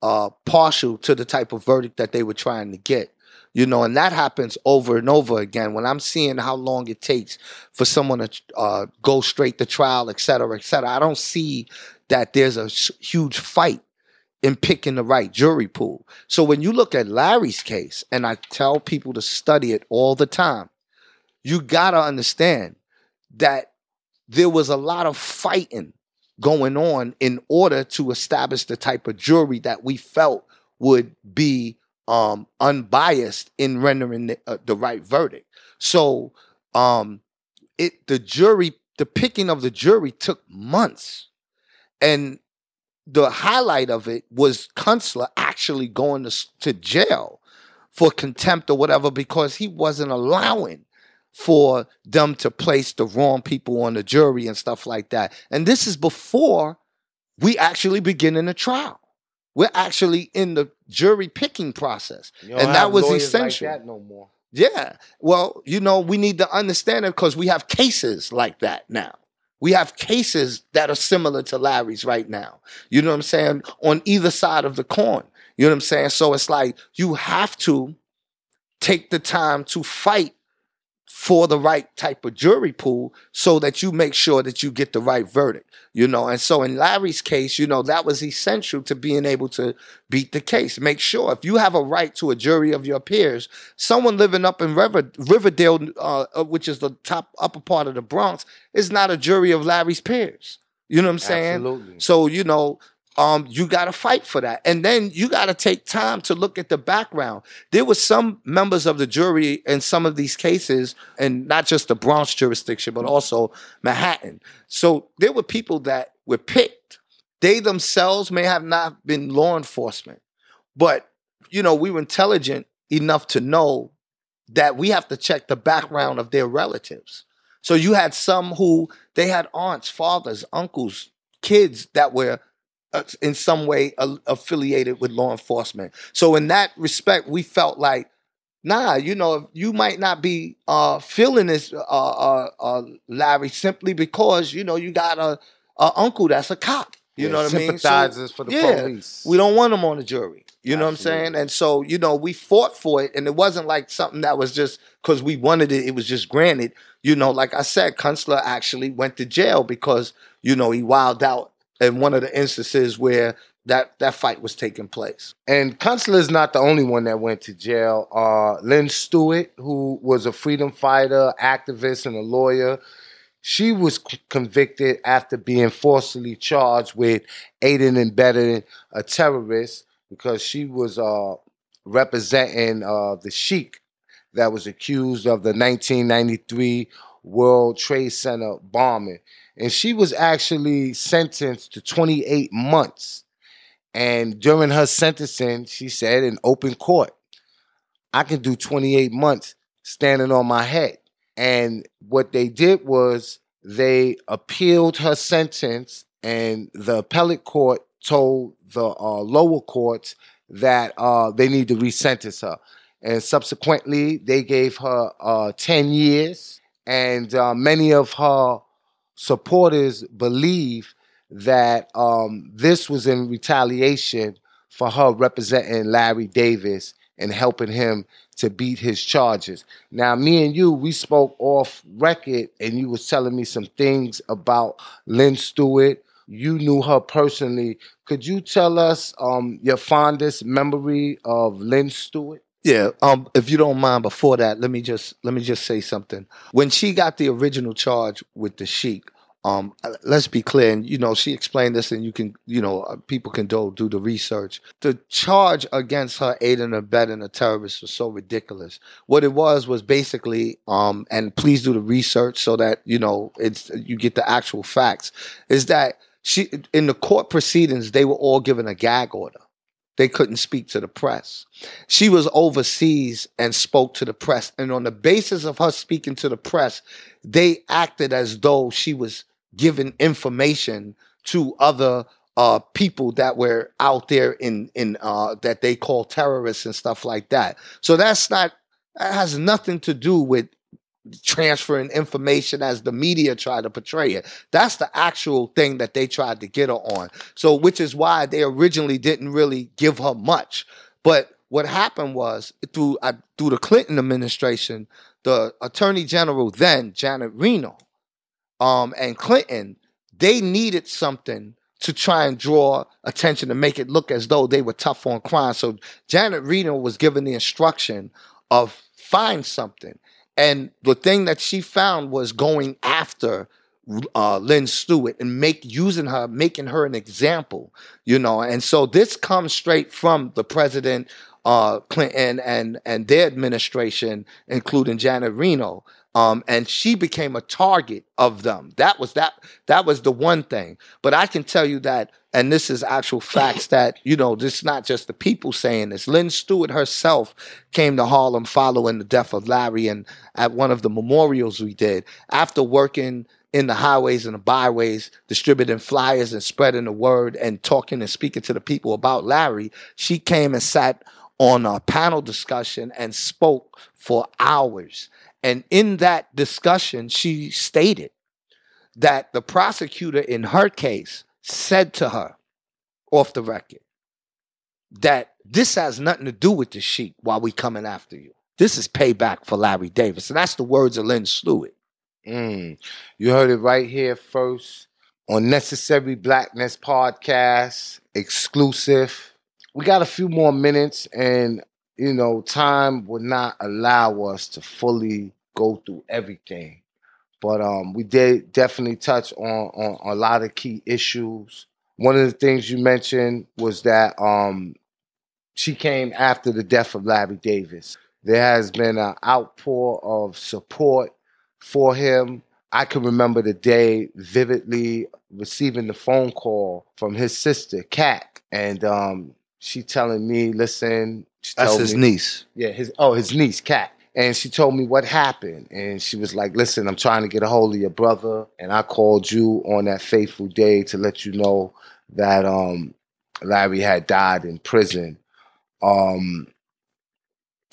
uh, partial to the type of verdict that they were trying to get. You know, and that happens over and over again. When I'm seeing how long it takes for someone to uh, go straight to trial, et cetera, et cetera, I don't see that there's a huge fight in picking the right jury pool. So when you look at Larry's case, and I tell people to study it all the time, you gotta understand that there was a lot of fighting going on in order to establish the type of jury that we felt would be um, unbiased in rendering the, uh, the right verdict. So um, it the jury, the picking of the jury took months, and the highlight of it was Kunstler actually going to, to jail for contempt or whatever because he wasn't allowing for them to place the wrong people on the jury and stuff like that. And this is before we actually begin in the trial. We're actually in the jury picking process. And that was essential. Like that no more. Yeah. Well, you know, we need to understand it because we have cases like that now. We have cases that are similar to Larry's right now. You know what I'm saying? On either side of the coin. You know what I'm saying? So it's like you have to take the time to fight for the right type of jury pool so that you make sure that you get the right verdict, you know. And so in Larry's case, you know, that was essential to being able to beat the case. Make sure if you have a right to a jury of your peers, someone living up in River, Riverdale, uh, which is the top upper part of the Bronx, is not a jury of Larry's peers. You know what I'm saying? Absolutely. So, you know, um, you got to fight for that. And then you got to take time to look at the background. There were some members of the jury in some of these cases, and not just the Bronx jurisdiction, but also Manhattan. So there were people that were picked. They themselves may have not been law enforcement, but, you know, we were intelligent enough to know that we have to check the background of their relatives. So you had some who they had aunts, fathers, uncles, kids that were in some way a- affiliated with law enforcement. So in that respect, we felt like, nah, you know, you might not be uh, feeling this, uh, uh, uh, Larry, simply because you know you got a, a uncle that's a cop. You Yeah, know what I mean? sympathizers for the yeah, police. We don't want them on the jury. You know what I'm saying? And so, you know, we fought for it, and it wasn't like something that was just because we wanted it, it was just granted. You know, like I said, Kunstler actually went to jail because, you know, he wilded out in one of the instances where that, that fight was taking place. And Kunstler is not the only one that went to jail. Uh, Lynn Stewart, who was a freedom fighter, activist, and a lawyer, She was c- convicted after being falsely charged with aiding and abetting a terrorist because she was uh, representing uh, the Sheik that was accused of the 1993 World Trade Center bombing. And she was actually sentenced to 28 months. And during her sentencing, she said in open court, I can do 28 months standing on my head. And what they did was they appealed her sentence, and the appellate court told the uh, lower courts that uh, they need to resentence her. And subsequently, they gave her uh, 10 years. And uh, many of her supporters believe that um, this was in retaliation for her representing Larry Davis and helping him to beat his charges. Now, me and you, we spoke off record, and you was telling me some things about Lynn Stewart. You knew her personally. Could you tell us um, your fondest memory of Lynn Stewart? Yeah, um, if you don't mind, before that, let me just let me just say something. When she got the original charge with the Sheik, um, uh, let's be clear, and you know she explained this, and you can, you know, uh, people can do do the research. The charge against her aiding and abetting a terrorist was so ridiculous. What it was was basically, um, and please do the research so that you know it's you get the actual facts. Is that she in the court proceedings they were all given a gag order they couldn't speak to the press. She was overseas and spoke to the press. And on the basis of her speaking to the press, they acted as though she was giving information to other uh, people that were out there in in uh, that they call terrorists and stuff like that. So that's not that has nothing to do with transferring information as the media tried to portray it. That's the actual thing that they tried to get her on. So, which is why they originally didn't really give her much. But what happened was through uh, through the Clinton administration, the Attorney General then Janet Reno, um, and Clinton, they needed something to try and draw attention to make it look as though they were tough on crime. So Janet Reno was given the instruction of find something. And the thing that she found was going after uh, Lynn Stewart and make using her, making her an example, you know. And so this comes straight from the president, uh, Clinton, and and their administration, including Janet Reno. Um, and she became a target of them. That was that. That was the one thing. But I can tell you that, and this is actual facts that you know. This is not just the people saying this. Lynn Stewart herself came to Harlem following the death of Larry, and at one of the memorials we did, after working in the highways and the byways, distributing flyers and spreading the word and talking and speaking to the people about Larry, she came and sat on a panel discussion and spoke for hours. And in that discussion, she stated that the prosecutor in her case said to her off the record that this has nothing to do with the sheik while we coming after you. This is payback for Larry Davis. And that's the words of Lynn Stewart. Mm. You heard it right here first on Necessary Blackness podcast, exclusive. We got a few more minutes, and you know, time would not allow us to fully go through everything. But um, we did definitely touch on, on a lot of key issues. One of the things you mentioned was that um, she came after the death of Larry Davis. There has been an outpour of support for him. I can remember the day vividly receiving the phone call from his sister, Kat, and um, she telling me, "Listen." She That's his me- niece. Yeah, his oh his niece, Kat. And she told me what happened. And she was like, Listen, I'm trying to get a hold of your brother. And I called you on that fateful day to let you know that um Larry had died in prison. Um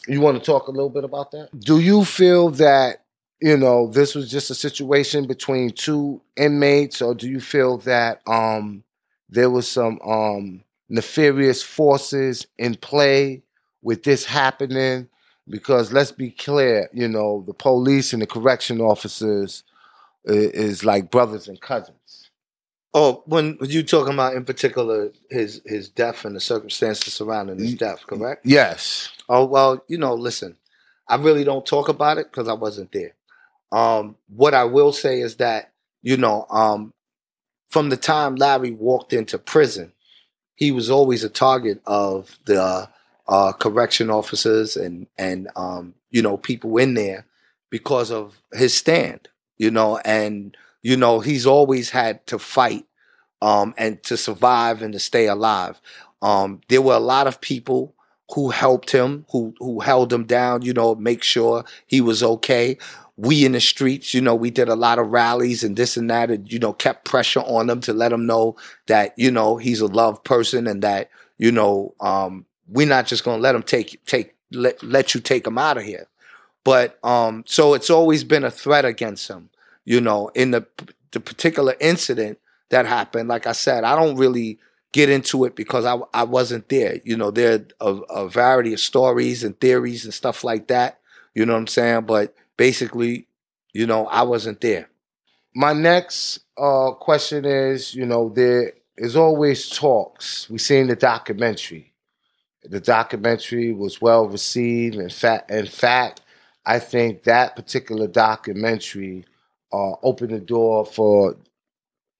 you want to talk a little bit about that? Do you feel that you know this was just a situation between two inmates, or do you feel that um there was some um nefarious forces in play with this happening? Because let's be clear, you know, the police and the correction officers i- is like brothers and cousins. Oh, when when you talking about in particular his his death and the circumstances surrounding his death, correct? Yes. Oh well, you know, listen, I really don't talk about it because I wasn't there. Um, what I will say is that, you know, um, from the time Larry walked into prison, he was always a target of the uh, correction officers and and um, you know people in there because of his stand, you know, and you know he's always had to fight um, and to survive and to stay alive. Um, there were a lot of people who helped him, who who held him down, you know, make sure he was okay. We in the streets, you know, we did a lot of rallies and this and that, and you know, kept pressure on him to let him know that you know he's a loved person and that you know um, we're not just gonna let him take take let let you take him out of here. But um, so it's always been a threat against him, you know. In the the particular incident that happened, like I said, I don't really get into it because I I wasn't there. You know, there are a, a variety of stories and theories and stuff like that. You know what I'm saying? But basically, you know, I wasn't there. My next uh, question is, you know, there is always talks. We seen the documentary. The documentary was well received. In fact, in fact, I think that particular documentary uh, opened the door for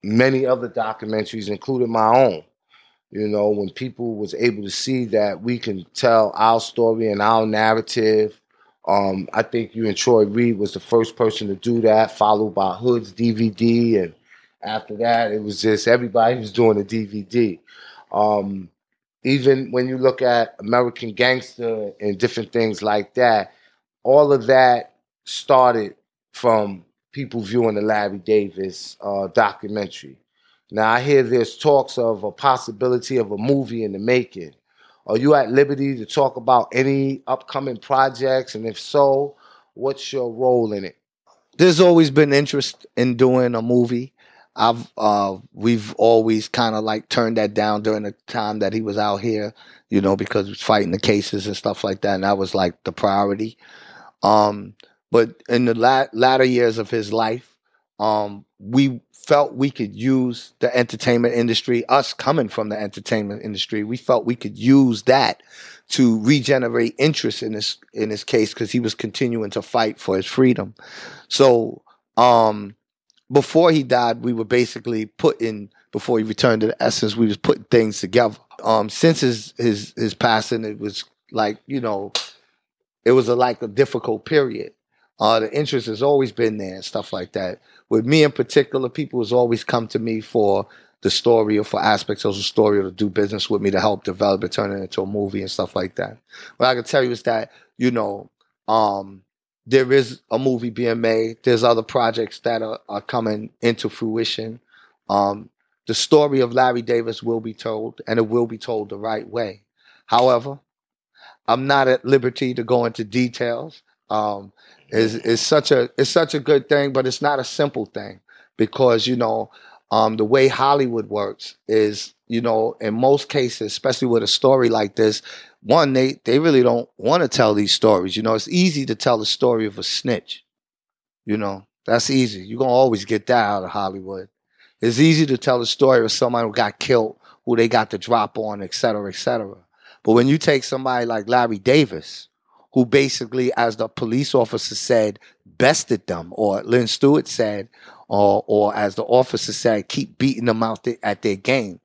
many other documentaries, including my own. You know, when people was able to see that we can tell our story and our narrative. Um, I think you and Troy Reed was the first person to do that, followed by Hood's DVD, and after that, it was just everybody was doing a DVD. Um, even when you look at American Gangster and different things like that, all of that started from people viewing the Larry Davis uh, documentary. Now I hear there's talks of a possibility of a movie in the making. Are you at liberty to talk about any upcoming projects? And if so, what's your role in it? There's always been interest in doing a movie. I've uh, we've always kind of like turned that down during the time that he was out here, you know, because he was fighting the cases and stuff like that, and that was like the priority. Um, but in the la- latter years of his life, um, we felt we could use the entertainment industry. Us coming from the entertainment industry, we felt we could use that to regenerate interest in this in his case because he was continuing to fight for his freedom. So. Um, before he died, we were basically putting before he returned to the essence, we was putting things together. Um, since his his his passing, it was like you know, it was a like a difficult period. Uh, the interest has always been there and stuff like that. With me in particular, people has always come to me for the story or for aspects of the story or to do business with me to help develop it, turn it into a movie and stuff like that. What I can tell you is that you know, um, there is a movie being made. There's other projects that are, are coming into fruition. Um, the story of Larry Davis will be told, and it will be told the right way. However, I'm not at liberty to go into details. Um, it's, it's such a it's such a good thing, but it's not a simple thing because you know um, the way Hollywood works is you know in most cases, especially with a story like this, one they they really don't want to tell these stories. You know, it's easy to tell the story of a snitch. You know, that's easy. You're gonna always get that out of Hollywood. It's easy to tell the story of somebody who got killed, who they got the drop on, et cetera, et cetera. But when you take somebody like Larry Davis, who basically, as the police officer said, bested them, or Lynn Stewart said, or or as the officer said, keep beating them out the, at their game.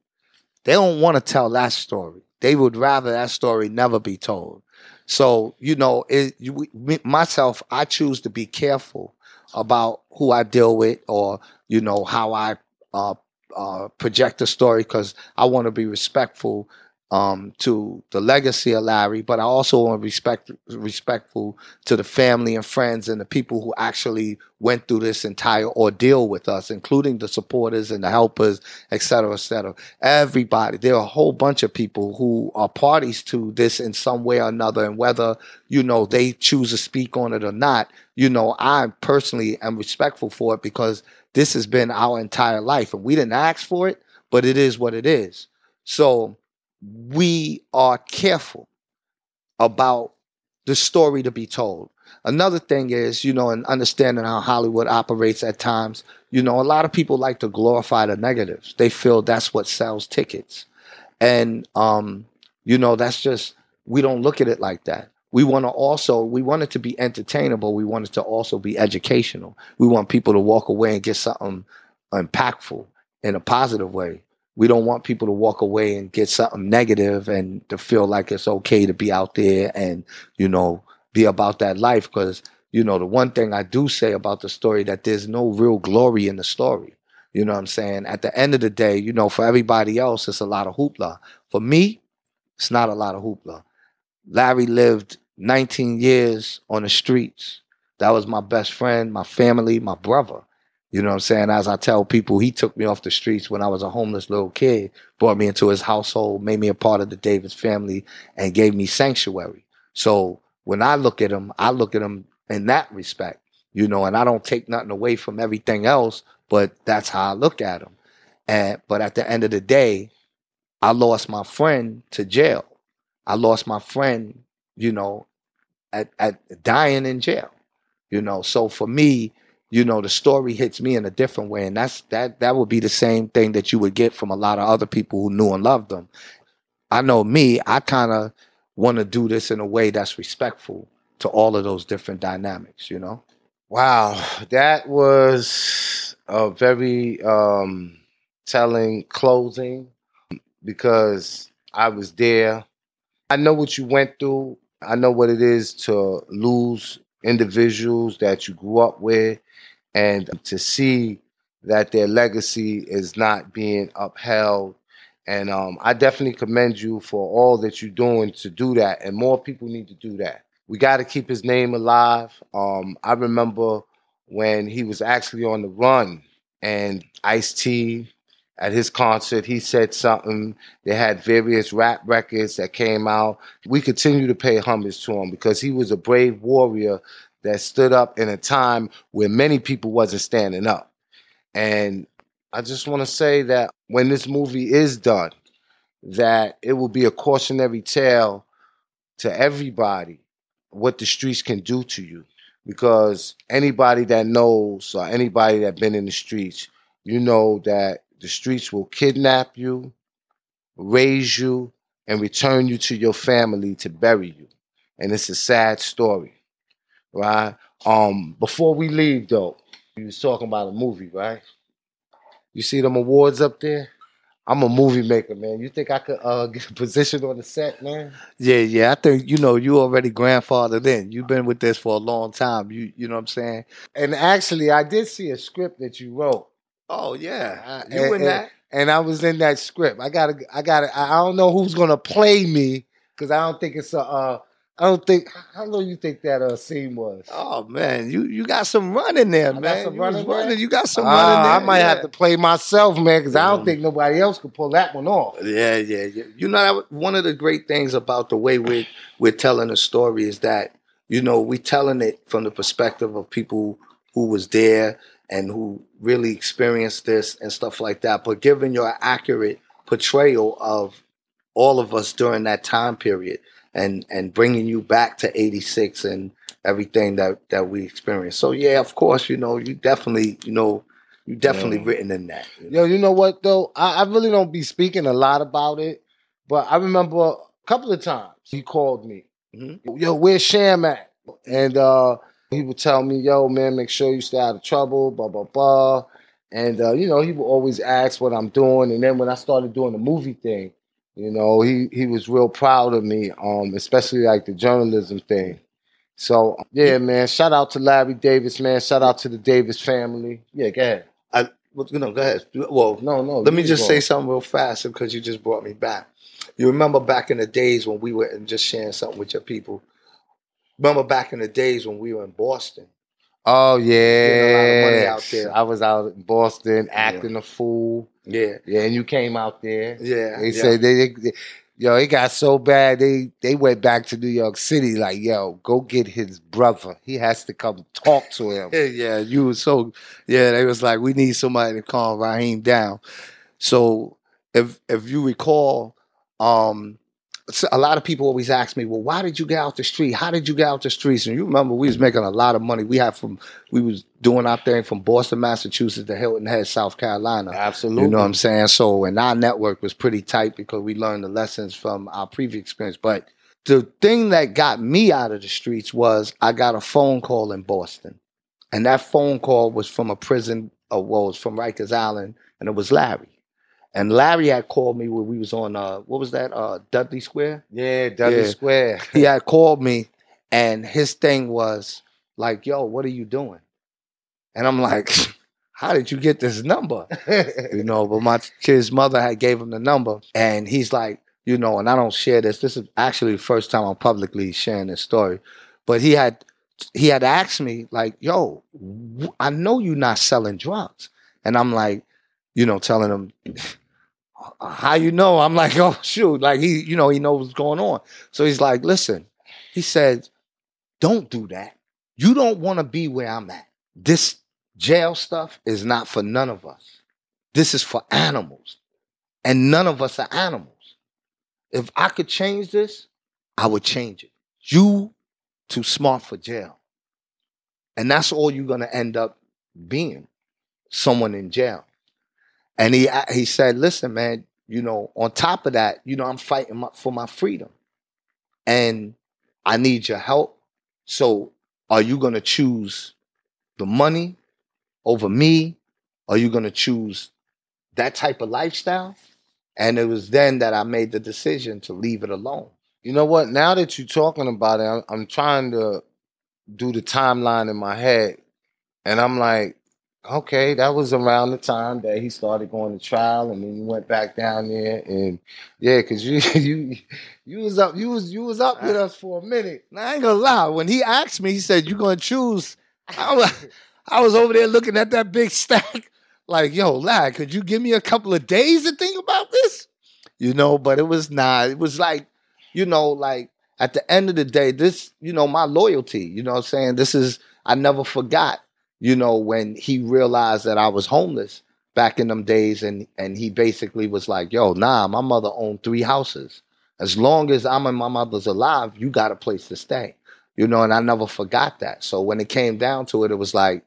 They don't want to tell that story. They would rather that story never be told. So you know, it, you, me, myself, I choose to be careful about who I deal with, or you know how I uh, uh, project a story because I want to be respectful um, to the legacy of Larry, but I also want to respect respectful to the family and friends and the people who actually went through this entire ordeal with us, including the supporters and the helpers, et cetera, et cetera. Everybody, there are a whole bunch of people who are parties to this in some way or another, and whether you know they choose to speak on it or not, you know, I personally am respectful for it because this has been our entire life, and we didn't ask for it, but it is what it is. So we are careful about the story to be told. Another thing is, you know, and understanding how Hollywood operates at times, you know, a lot of people like to glorify the negatives. They feel that's what sells tickets. And um, you know, that's just we don't look at it like that. we want to also we want it to be entertainable. We want it to also be educational. We want people to walk away and get something impactful in a positive way. We don't want people to walk away and get something negative and to feel like it's okay to be out there and you know be about that life because you know the one thing I do say about the story that there's no real glory in the story. You know what I'm saying? At the end of the day, you know, for everybody else, it's a lot of hoopla. For me, it's not a lot of hoopla. Larry lived 19 years on the streets. That was my best friend, my family, my brother. You know what I'm saying? As I tell people, he took me off the streets when I was a homeless little kid, brought me into his household, made me a part of the Davis family, and gave me sanctuary. So when I look at him, I look at him in that respect, you know, and I don't take nothing away from everything else, but that's how I look at him. And but at the end of the day, I lost my friend to jail. I lost my friend, you know, at, at dying in jail. You know, so for me, you know, the story hits me in a different way. And that's that that would be the same thing that you would get from a lot of other people who knew and loved them. I know me, I kind of want to do this in a way that's respectful to all of those different dynamics, you know? Wow, that was a very um, telling closing because I was there. I know what you went through. I know what it is to lose individuals that you grew up with and to see that their legacy is not being upheld. And um, I definitely commend you for all that you're doing to do that. And more people need to do that. We got to keep his name alive. Um, I remember when he was actually on the run and Ice T at his concert, he said something. They had various rap records that came out. We continue to pay homage to him because he was a brave warrior that stood up in a time where many people wasn't standing up. And I just want to say that when this movie is done, that it will be a cautionary tale to everybody what the streets can do to you. Because anybody that knows or anybody that been in the streets, you know that the streets will kidnap you, raise you, and return you to your family to bury you. And it's a sad story, right? Um, before we leave though, you was talking about a movie, right? You see them awards up there? I'm a movie maker, man. You think I could uh, get a position on the set, man? Yeah, yeah. I think you know you already grandfathered in. You've been with this for a long time. You you know what I'm saying? And actually, I did see a script that you wrote. Oh yeah, Uh, you and, in that? And, and I was in that script. I gotta, I gotta. I I don't know who's gonna play me because I don't think it's a. Uh, I don't think. How long you think that uh, scene was? Oh man, you you got some run in there, got man. some you running running. You got some Ah, running there. I might have to play myself, man, because I don't think nobody else could pull that one off. Yeah, yeah, yeah. You know, that- one of the great things about the way we're we're telling a story is that you know we're telling it from the perspective of people who was there and who really experienced this and stuff like that, but given your accurate portrayal of all of us during that time period and and bringing you back to 86 and everything that that we experienced. So yeah, of course, you know, you definitely, you know, you definitely written in that. Yo, you know what though? I, I really don't be speaking a lot about it, but I remember a couple of times he called me. Yo, where's Sham at? And uh, he would tell me, "Yo, man, make sure you stay out of trouble." Blah blah blah. And uh, you know, he would always ask what I'm doing. And then when I started doing the movie thing, you know, he he was real proud of me, um, especially like the journalism thing. So yeah, man, shout out to Larry Davis, man. Shout out to the Davis family. Yeah, go ahead. I well, no, go ahead. Well, no, no. Let me just say something real fast because you just brought me back. You remember back in the days when we were and just sharing something with your people. Remember back in the days when we were in Boston. Oh Getting a lot of money yeah. I was out in Boston acting a fool. Yeah, yeah, and you came out there. Yeah, they yeah. said they, they, yo, it got so bad they they went back to New York City. Like, yo, go get his brother. He has to come talk to him. Yeah, yeah, you was so yeah. They was like, we need somebody to calm Raheem down. So if if you recall, um, a lot of people always ask me, well, why did you get out the street? How did you get out the streets? And you remember we was making a lot of money. We had from we was doing our thing from Boston, Massachusetts to Hilton Head, South Carolina. Absolutely. You know what I'm saying? So and our network was pretty tight because we learned the lessons from our previous experience. But the thing that got me out of the streets was I got a phone call in Boston. And that phone call was from a prison, uh, well, it was from Rikers Island, and it was Larry. And Larry had called me when we was on, uh, what was that, uh, Dudley Square? Yeah, Dudley Yeah. Square. he had called me, and his thing was like, "Yo, what are you doing?" And I'm like, "How did you get this number?" you know, but my kid's mother had gave him the number, and he's like, you know, and I don't share this. This is actually the first time I'm publicly sharing this story, but he had he had asked me like, "Yo, I know you're not selling drugs," and I'm like, you know, telling him. How you know? I'm like, oh shoot, like he, you know, he knows what's going on. So he's like, listen, he said, don't do that. You don't want to be where I'm at. This jail stuff is not for none of us. This is for animals. And none of us are animals. If I could change this, I would change it. You too smart for jail. And that's all you're gonna end up being. Someone in jail. And he he said, listen, man, you know, on top of that, you know, I'm fighting my, for my freedom. And I need your help. So are you gonna choose the money over me? Are you gonna choose that type of lifestyle? And it was then that I made the decision to leave it alone. You know what? Now that you're talking about it, I'm, I'm trying to do the timeline in my head, and I'm like, okay, that was around the time that he started going to trial, and then you went back down there, and yeah, because you you you was up you was you was up with us for a minute. Now, I ain't gonna lie. When he asked me, he said, "You gonna choose?" I was, I was over there looking at that big stack, like, "Yo, lad, could you give me a couple of days to think about this?" You know, but it was not. It was like, you know, like at the end of the day, this, you know, my loyalty. You know, what I'm saying this is. I never forgot. You know, when he realized that I was homeless back in them days, and and he basically was like, "Yo, nah, my mother owned three houses." as long as I'm and my mother's alive, you got a place to stay. You know, and I never forgot that. So when it came down to it, it was like,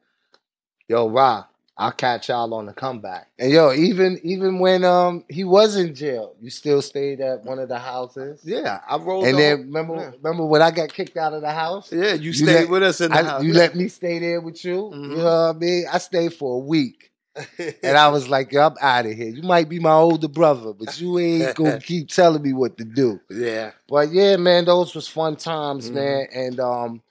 yo, Ra, I'll catch y'all on the comeback. And yo, even even when um he was in jail, you still stayed at one of the houses. Yeah, I rolled. And the then remember Yeah. remember when I got kicked out of the house? Yeah, you stayed with us in the I- house. You Yeah. let me stay there with you. Mhm. You know what I mean? I stayed for a week. and I was like, yo, I'm out of here. You might be my older brother, but you ain't gonna keep telling me what to do. Yeah. But yeah, man, those was fun times, Mhm. man. And um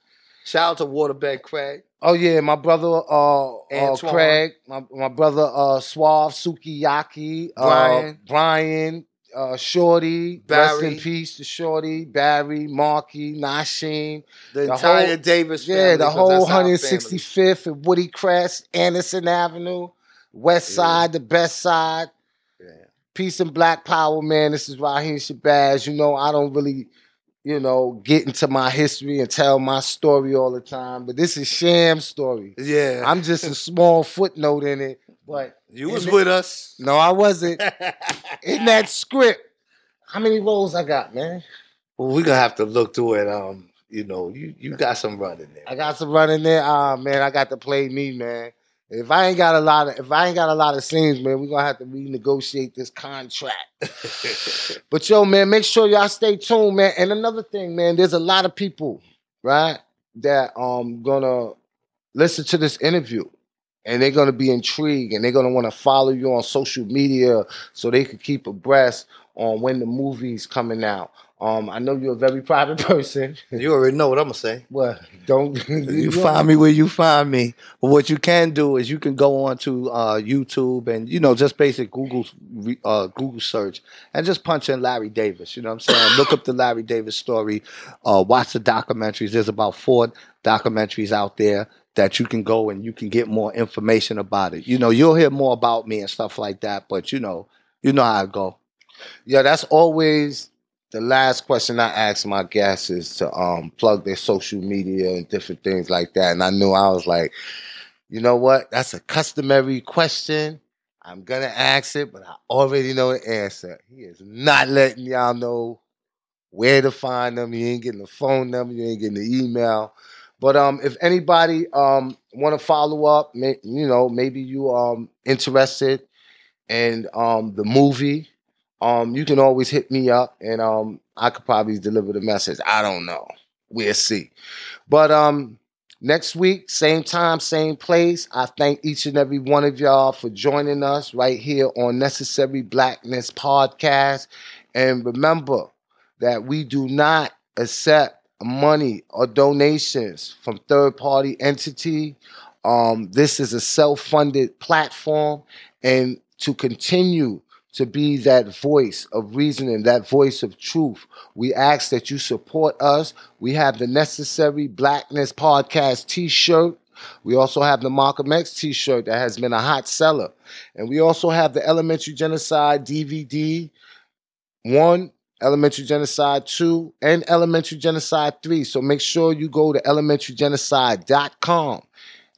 Shout out to Waterbed Craig. Oh yeah, my brother uh, uh Craig, my my brother uh Suave Sukiyaki, uh, Brian. Brian, uh Shorty, rest in peace to Shorty, Barry, Marky, Nasheen, The entire Davis family, yeah, the whole 165th and Woodycrest, Anderson Avenue, West Side, the best side. Peace and Black Power, man. This is Raheem Shabazz. You know, I don't really, you know, get into my history and tell my story all the time, but this is Sham story. Yeah. I'm just a small footnote in it. But You was with it- us. No, I wasn't. in that script, how many roles I got, man? Well, we're gonna have to look through it. Um, you know, you you got some running there. I got some running there. Ah, man, I got to play me, man. If I ain't got a lot of if I ain't got a lot of scenes, man, we're gonna have to renegotiate this contract. but yo, man, make sure y'all stay tuned, man. And another thing, man, there's a lot of people, right, that um gonna listen to this interview and they're gonna be intrigued and they're gonna want to follow you on social media so they could keep abreast on when the movie's coming out. Um, I know you're a very private person. You already know what I'm gonna say. What? Don't you find me where you find me. But what you can do is you can go on to uh, YouTube and you know just basic Google uh, Google search and just punch in Larry Davis. You know what I'm saying? Look up the Larry Davis story. Uh, watch the documentaries. There's about four documentaries out there that you can go and you can get more information about it. You know, you'll hear more about me and stuff like that. But you know, you know how I go. Yeah, that's always the last question I ask my guests is to um plug their social media and different things like that. And I knew I was like, you know what? That's a customary question. I'm gonna ask it, but I already know the answer. He is not letting y'all know where to find them. You ain't getting the phone number, you ain't getting the email. But um, if anybody um want to follow up, may, you know, maybe you um interested in um the movie, um, you can always hit me up and um, I could probably deliver the message. I don't know. We'll see. But um, next week, same time, same place. I thank each and every one of y'all for joining us right here on Necessary Blackness Podcast. And remember that we do not accept money or donations from third party entity. Um, this is a self funded platform, and to continue to be that voice of reason and that voice of truth, we ask that you support us. We have the Necessary Blackness Podcast t shirt. We also have the Malcolm X t shirt that has been a hot seller. And we also have the Elementary Genocide DVD. One Elementary Genocide 2, and Elementary Genocide 3. So make sure you go to elementarygenocide.com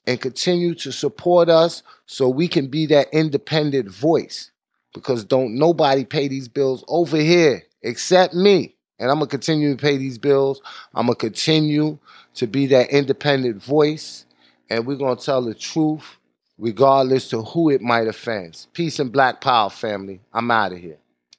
and continue to support us so we can be that independent voice. Because don't nobody pay these bills over here except me. And I'm going to continue to pay these bills. I'm going to continue to be that independent voice. And we're going to tell the truth regardless to who it might offend. Peace and black power, family. I'm out of here.